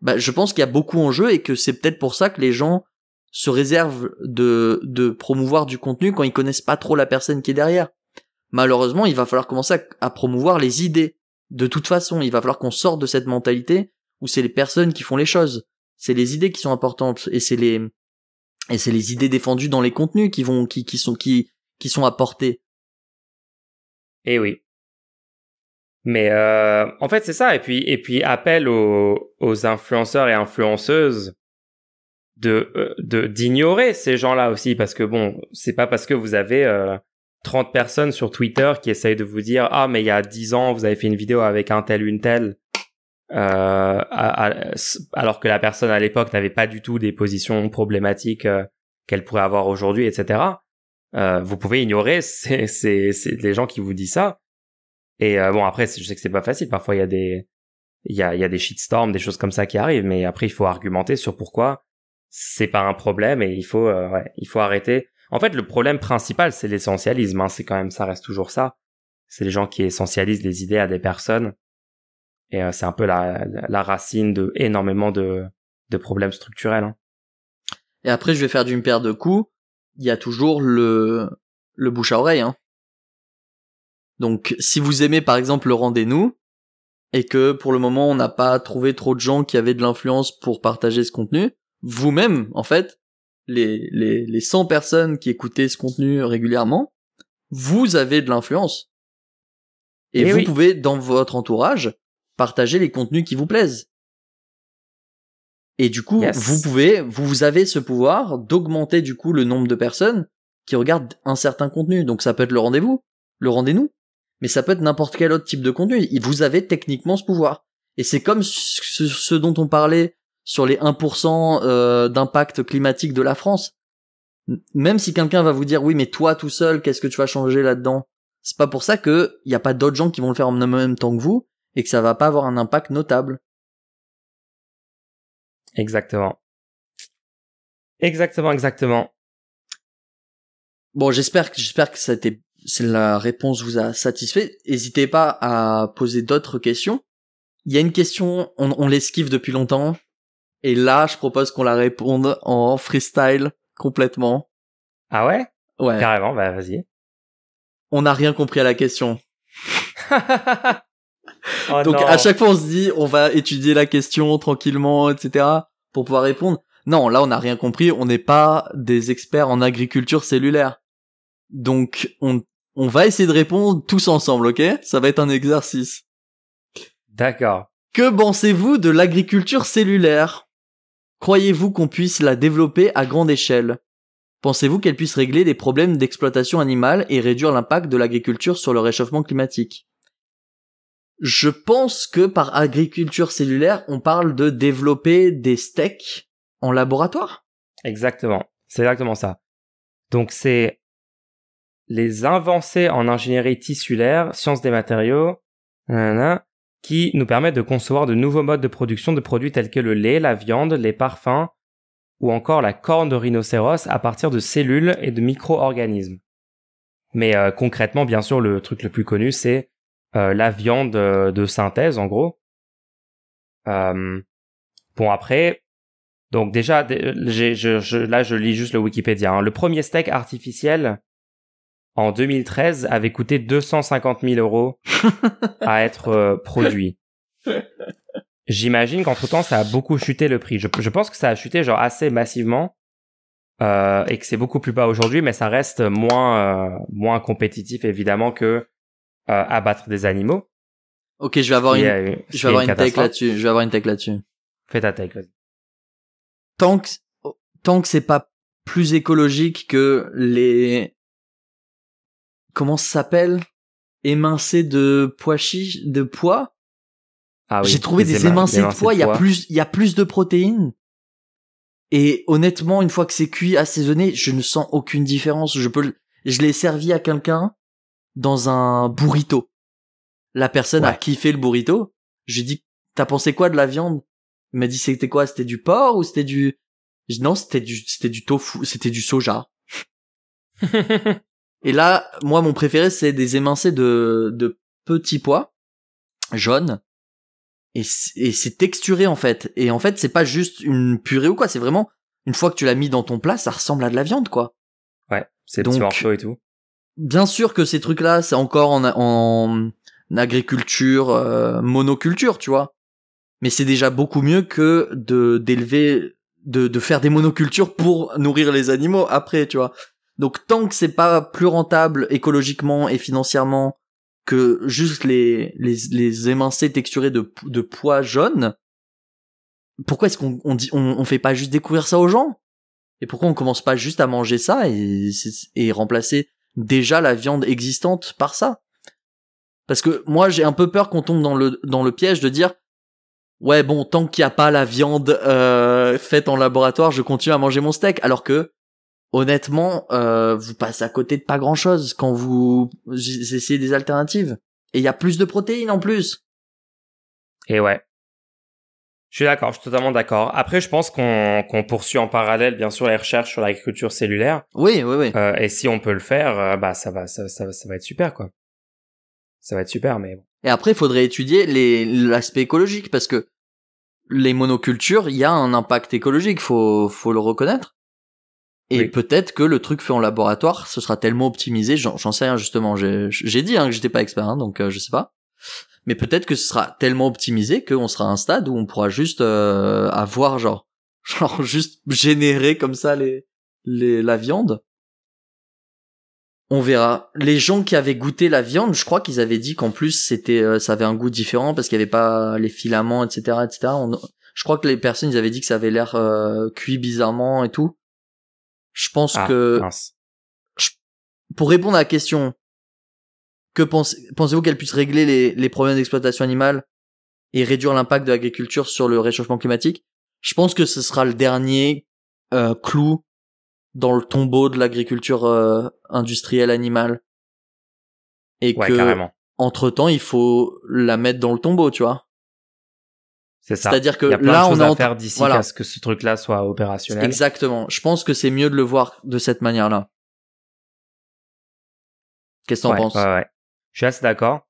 bah, je pense qu'il y a beaucoup en jeu et que c'est peut-être pour ça que les gens se réservent de, de promouvoir du contenu quand ils connaissent pas trop la personne qui est derrière. Malheureusement, il va falloir commencer à, à promouvoir les idées. De toute façon, il va falloir qu'on sorte de cette mentalité où c'est les personnes qui font les choses. C'est les idées qui sont importantes et c'est les, et c'est les idées défendues dans les contenus qui vont, qui, qui sont, qui, qui sont apportées. Eh oui. Mais euh, en fait, c'est ça. Et puis, et puis appel aux, aux influenceurs et influenceuses de euh, de d'ignorer ces gens-là aussi, parce que bon, c'est pas parce que vous avez euh, 30 personnes sur Twitter qui essayent de vous dire ah mais il y a 10 ans vous avez fait une vidéo avec un tel une telle euh, alors que la personne à l'époque n'avait pas du tout des positions problématiques euh, qu'elle pourrait avoir aujourd'hui, etc. Euh, vous pouvez ignorer c'est c'est les gens qui vous disent ça. Et bon après je sais que c'est pas facile. Parfois il y a des il y a il y a des shitstorms, des choses comme ça qui arrivent, mais après il faut argumenter sur pourquoi c'est pas un problème et il faut ouais, il faut arrêter. En fait le problème principal c'est l'essentialisme. Hein, c'est quand même ça reste toujours ça. C'est les gens qui essentialisent des idées à des personnes et euh, c'est un peu la, la, racine de énormément de, de problèmes structurels. Hein. Et après, je vais faire d'une paire de coups. Il y a toujours le, le bouche à oreille. Hein. Donc, si vous aimez par exemple le rendez-nous, et que pour le moment on n'a pas trouvé trop de gens qui avaient de l'influence pour partager ce contenu, vous-même, en fait, les, les, les 100 personnes qui écoutaient ce contenu régulièrement, vous avez de l'influence. Et, eh vous pouvez, dans votre entourage, partager les contenus qui vous plaisent. Et du coup, vous pouvez, vous avez ce pouvoir d'augmenter du coup le nombre de personnes qui regardent un certain contenu. Donc ça peut être le rendez-vous, le rendez-nous, mais ça peut être n'importe quel autre type de contenu. Vous avez techniquement ce pouvoir. Et c'est comme ce, dont on parlait sur les 1% euh, d'impact climatique de la France. Même si quelqu'un va vous dire oui, mais toi tout seul, qu'est-ce que tu vas changer là-dedans? C'est pas pour ça que il y a pas d'autres gens qui vont le faire en même temps que vous et que ça va pas avoir un impact notable. Exactement. Exactement, exactement. Bon, j'espère que j'espère que ça a la réponse vous a satisfait. N'hésitez pas à poser d'autres questions. Il y a une question, on, on l'esquive depuis longtemps, et là, je propose qu'on la réponde en freestyle complètement. Ah ouais? Ouais. Carrément, bah vas-y. On n'a rien compris à la question. Oh Donc à chaque fois on se dit on va étudier la question tranquillement, etc. pour pouvoir répondre. Non, là on n'a rien compris, on n'est pas des experts en agriculture cellulaire. Donc on, on va essayer de répondre tous ensemble, ok? Ça va être un exercice. D'accord. Que pensez-vous de l'agriculture cellulaire? Croyez-vous qu'on puisse la développer à grande échelle? Pensez-vous qu'elle puisse régler les problèmes d'exploitation animale et réduire l'impact de l'agriculture sur le réchauffement climatique? Je pense que par agriculture cellulaire, on parle de développer des steaks en laboratoire? Exactement. C'est exactement ça. Donc c'est les avancées en ingénierie tissulaire, sciences des matériaux, qui nous permettent de concevoir de nouveaux modes de production de produits tels que le lait, la viande, les parfums ou encore la corne de rhinocéros à partir de cellules et de micro-organismes. Mais euh, concrètement, bien sûr, le truc le plus connu, c'est euh, la viande de synthèse en gros. Euh, bon après, donc déjà, là je lis juste le Wikipédia. Hein. Le premier steak artificiel en 2013 avait coûté 250 000 euros à être euh, produit. J'imagine qu'entre temps ça a beaucoup chuté le prix. Je, je, pense que ça a chuté genre assez massivement euh, et que c'est beaucoup plus bas aujourd'hui, mais ça reste moins euh, moins compétitif évidemment que euh, abattre des animaux. Ok, je vais avoir une, je vais avoir une, take là-dessus. Je vais avoir une take là-dessus. Fais ta vas-y. Tant que, tant que c'est pas plus écologique que les, comment ça s'appelle? Émincés de pois chiches, de pois? Ah oui, J'ai trouvé des émincés de pois, il y a plus, il y a plus de protéines. Et honnêtement, une fois que c'est cuit, assaisonné, je ne sens aucune différence. Je peux, je l'ai servi à quelqu'un dans un burrito. La personne a kiffé le burrito. J'ai dit, t'as pensé quoi de la viande? Il m'a dit, c'était quoi? C'était du porc ou c'était du... Non, c'était du, c'était du tofu, c'était du soja. Et là, moi, mon préféré, c'est des émincés de, de petits pois, jaunes. Et c'est texturé, en fait. Et en fait, c'est pas juste une purée ou quoi, c'est vraiment, une fois que tu l'as mis dans ton plat, ça ressemble à de la viande, quoi. ouais, c'est Donc- morceaux et tout. Bien sûr que ces trucs-là, c'est encore en, en agriculture, euh, monoculture, tu vois. Mais c'est déjà beaucoup mieux que de d'élever, de, de faire des monocultures pour nourrir les animaux après, tu vois. Donc tant que c'est pas plus rentable écologiquement et financièrement que juste les les, les émincés texturés de de pois jaunes, pourquoi est-ce qu'on on dit on, on fait pas juste découvrir ça aux gens? Et pourquoi on commence pas juste à manger ça et et remplacer déjà la viande existante par ça? Parce que moi j'ai un peu peur qu'on tombe dans le dans le piège de dire ouais bon tant qu'il n'y a pas la viande euh, faite en laboratoire je continue à manger mon steak alors que honnêtement euh, vous passez à côté de pas grand chose quand vous essayez des alternatives et il y a plus de protéines en plus. Et ouais. Je suis d'accord, je suis totalement d'accord. Après, je pense qu'on qu'on poursuit en parallèle, bien sûr, les recherches sur l'agriculture cellulaire. Oui oui oui. Euh, et si on peut le faire, euh, bah ça va, ça, ça, va- ça va être super, quoi. Ça va être super, mais bon. Et après, il faudrait étudier les l'aspect écologique parce que les monocultures, il y a un impact écologique, faut faut le reconnaître. Et Oui. peut-être que le truc fait en laboratoire, ce sera tellement optimisé, j'en sais rien justement. J'ai j'ai dit hein, que j'étais pas expert, hein, donc euh, je sais pas. Mais peut-être que ce sera tellement optimisé qu'on sera à un stade où on pourra juste euh, avoir genre genre juste générer comme ça les les la viande. On verra. Les gens qui avaient goûté la viande, je crois qu'ils avaient dit qu'en plus c'était, euh, ça avait un goût différent parce qu'il y avait pas les filaments, etc., etc. On- je crois que les personnes ils avaient dit que ça avait l'air euh, cuit bizarrement et tout. Je pense Ah, que mince. pour répondre à la question, que pensez, pensez-vous qu'elle puisse régler les, les problèmes d'exploitation animale et réduire l'impact de l'agriculture sur le réchauffement climatique? Je pense que ce sera le dernier euh, clou dans le tombeau de l'agriculture euh, industrielle animale. Et Ouais, que, entre temps, il faut la mettre dans le tombeau, tu vois. C'est ça. C'est-à-dire que Il y a plein là, de on choses est à faire d'ici voilà. à ce que ce truc-là soit opérationnel. Exactement. Je pense que c'est mieux de le voir de cette manière-là. Qu'est-ce que t'en ouais, penses ouais, ouais. Je suis assez d'accord.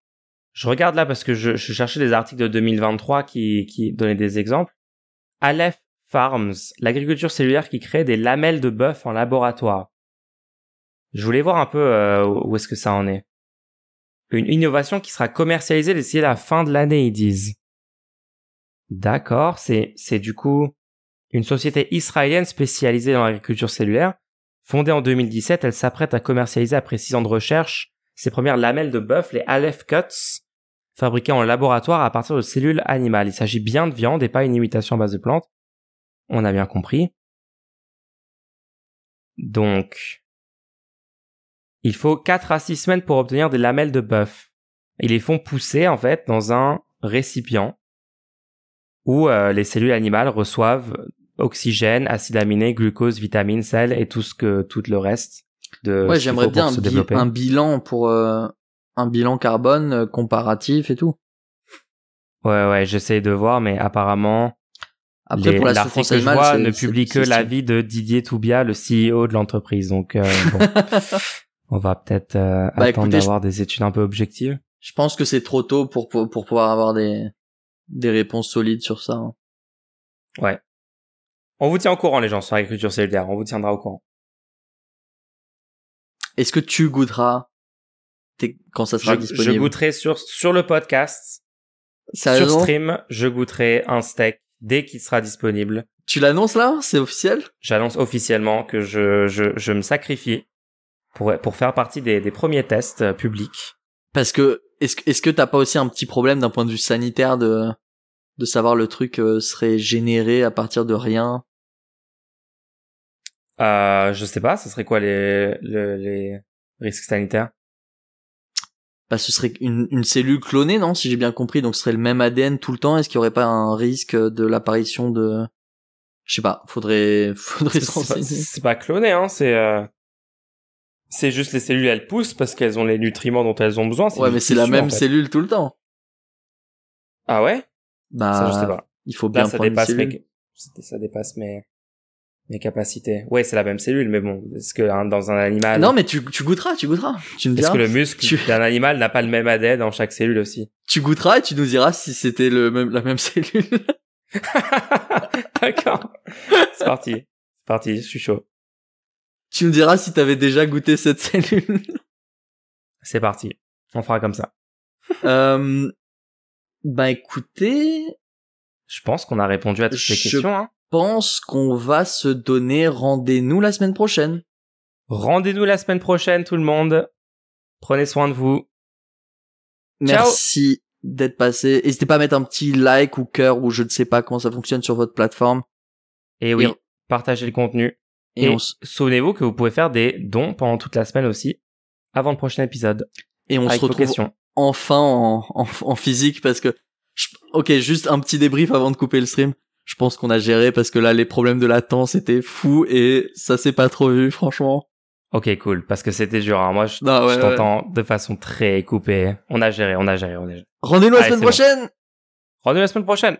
Je regarde là parce que je, je cherchais des articles de 2023 qui, qui donnaient des exemples. Aleph Farms, l'agriculture cellulaire qui crée des lamelles de bœuf en laboratoire. Je voulais voir un peu euh, où est-ce que ça en est. Une innovation qui sera commercialisée d'ici la fin de l'année, ils disent. D'accord, c'est du coup une société israélienne spécialisée dans l'agriculture cellulaire. Fondée en 2017, elle s'apprête à commercialiser après six ans de recherche ses premières lamelles de bœuf, les Aleph Cuts, fabriquées en laboratoire à partir de cellules animales. Il s'agit bien de viande et pas une imitation à base de plantes. On a bien compris. Donc, il faut 4 à 6 semaines pour obtenir des lamelles de bœuf. Ils les font pousser, en fait, dans un récipient où euh, les cellules animales reçoivent oxygène, acide aminé, glucose, vitamines, sel et tout ce que, tout le reste de Ouais, j'aimerais bien un, bi- un bilan pour euh, un bilan carbone euh, comparatif et tout. Ouais, ouais, j'essaie de voir, mais apparemment, Après, les- pour la souffrance que je vois ne publie que l'avis de Didier Toubia, le CEO de l'entreprise. Donc, euh, bon, on va peut-être euh, Bah, attendre je- d'avoir des études un peu objectives. Je pense que c'est trop tôt pour, pour pour pouvoir avoir des des réponses solides sur ça. hein. Ouais. On vous tient au courant, les gens, sur l'agriculture cellulaire. On vous tiendra au courant. Est-ce que tu goûteras quand ça Je, sera je disponible? goûterai sur, sur le podcast, sur stream, je goûterai un steak dès qu'il sera disponible. Tu l'annonces là? C'est officiel? J'annonce officiellement que je, je, je me sacrifie pour, pour faire partie des, des premiers tests euh, publics. Parce que est-ce que est-ce que t'as pas aussi un petit problème d'un point de vue sanitaire de de savoir le truc euh, serait généré à partir de rien? Euh, je sais pas, ce serait quoi les, le- les risques sanitaires? Bah, ce serait une, une cellule clonée, non Si j'ai bien compris, donc ce serait le même ADN tout le temps. Est-ce qu'il y aurait pas un risque de l'apparition de Je sais pas. Faudrait faudrait C'est pas, pas cloné, hein, c'est... Euh... C'est juste les cellules, elles poussent parce qu'elles ont les nutriments dont elles ont besoin. Ouais, mais c'est la même en fait. cellule tout le temps. Ah ouais? Bah, Ça, je sais pas. il faut bien Là, ça prendre dépasse mes, ça dépasse mes, mes capacités. Ouais, c'est la même cellule, mais bon, est-ce que hein, dans un animal, Non, mais tu, tu goûteras, tu goûteras. Tu me est-ce diras. que le muscle tu- d'un animal n'a pas le même ADN dans chaque cellule aussi? Tu goûteras et tu nous diras si c'était le même, la même cellule. D'accord. C'est parti. C'est parti, je suis chaud. Tu nous diras si t'avais déjà goûté cette cellule. C'est parti. On fera comme ça. euh, bah écoutez, Je pense qu'on a répondu à toutes les questions. Hein. pense qu'on va se donner rendez-nous la semaine prochaine. Rendez-nous la semaine prochaine, tout le monde. Prenez soin de vous. Merci d'être passé. N'hésitez pas à mettre un petit like ou cœur ou je ne sais pas comment ça fonctionne sur votre plateforme. Et oui, Et- partagez le contenu. Et, Et, on, s- souvenez-vous que vous pouvez faire des dons pendant toute la semaine aussi, avant le prochain épisode. et on se retrouve enfin en, en, en physique parce que je- ok juste un petit débrief avant de couper le stream je pense qu'on a géré parce que là les problèmes de latence étaient fous et ça s'est pas trop vu franchement Ok, cool, parce que c'était dur. hein. Moi, je, Non, ouais, je ouais. t'entends de façon très coupée. On a géré, on a géré, on a géré. rendez-nous la semaine bon. prochaine Rendez-vous la semaine prochaine.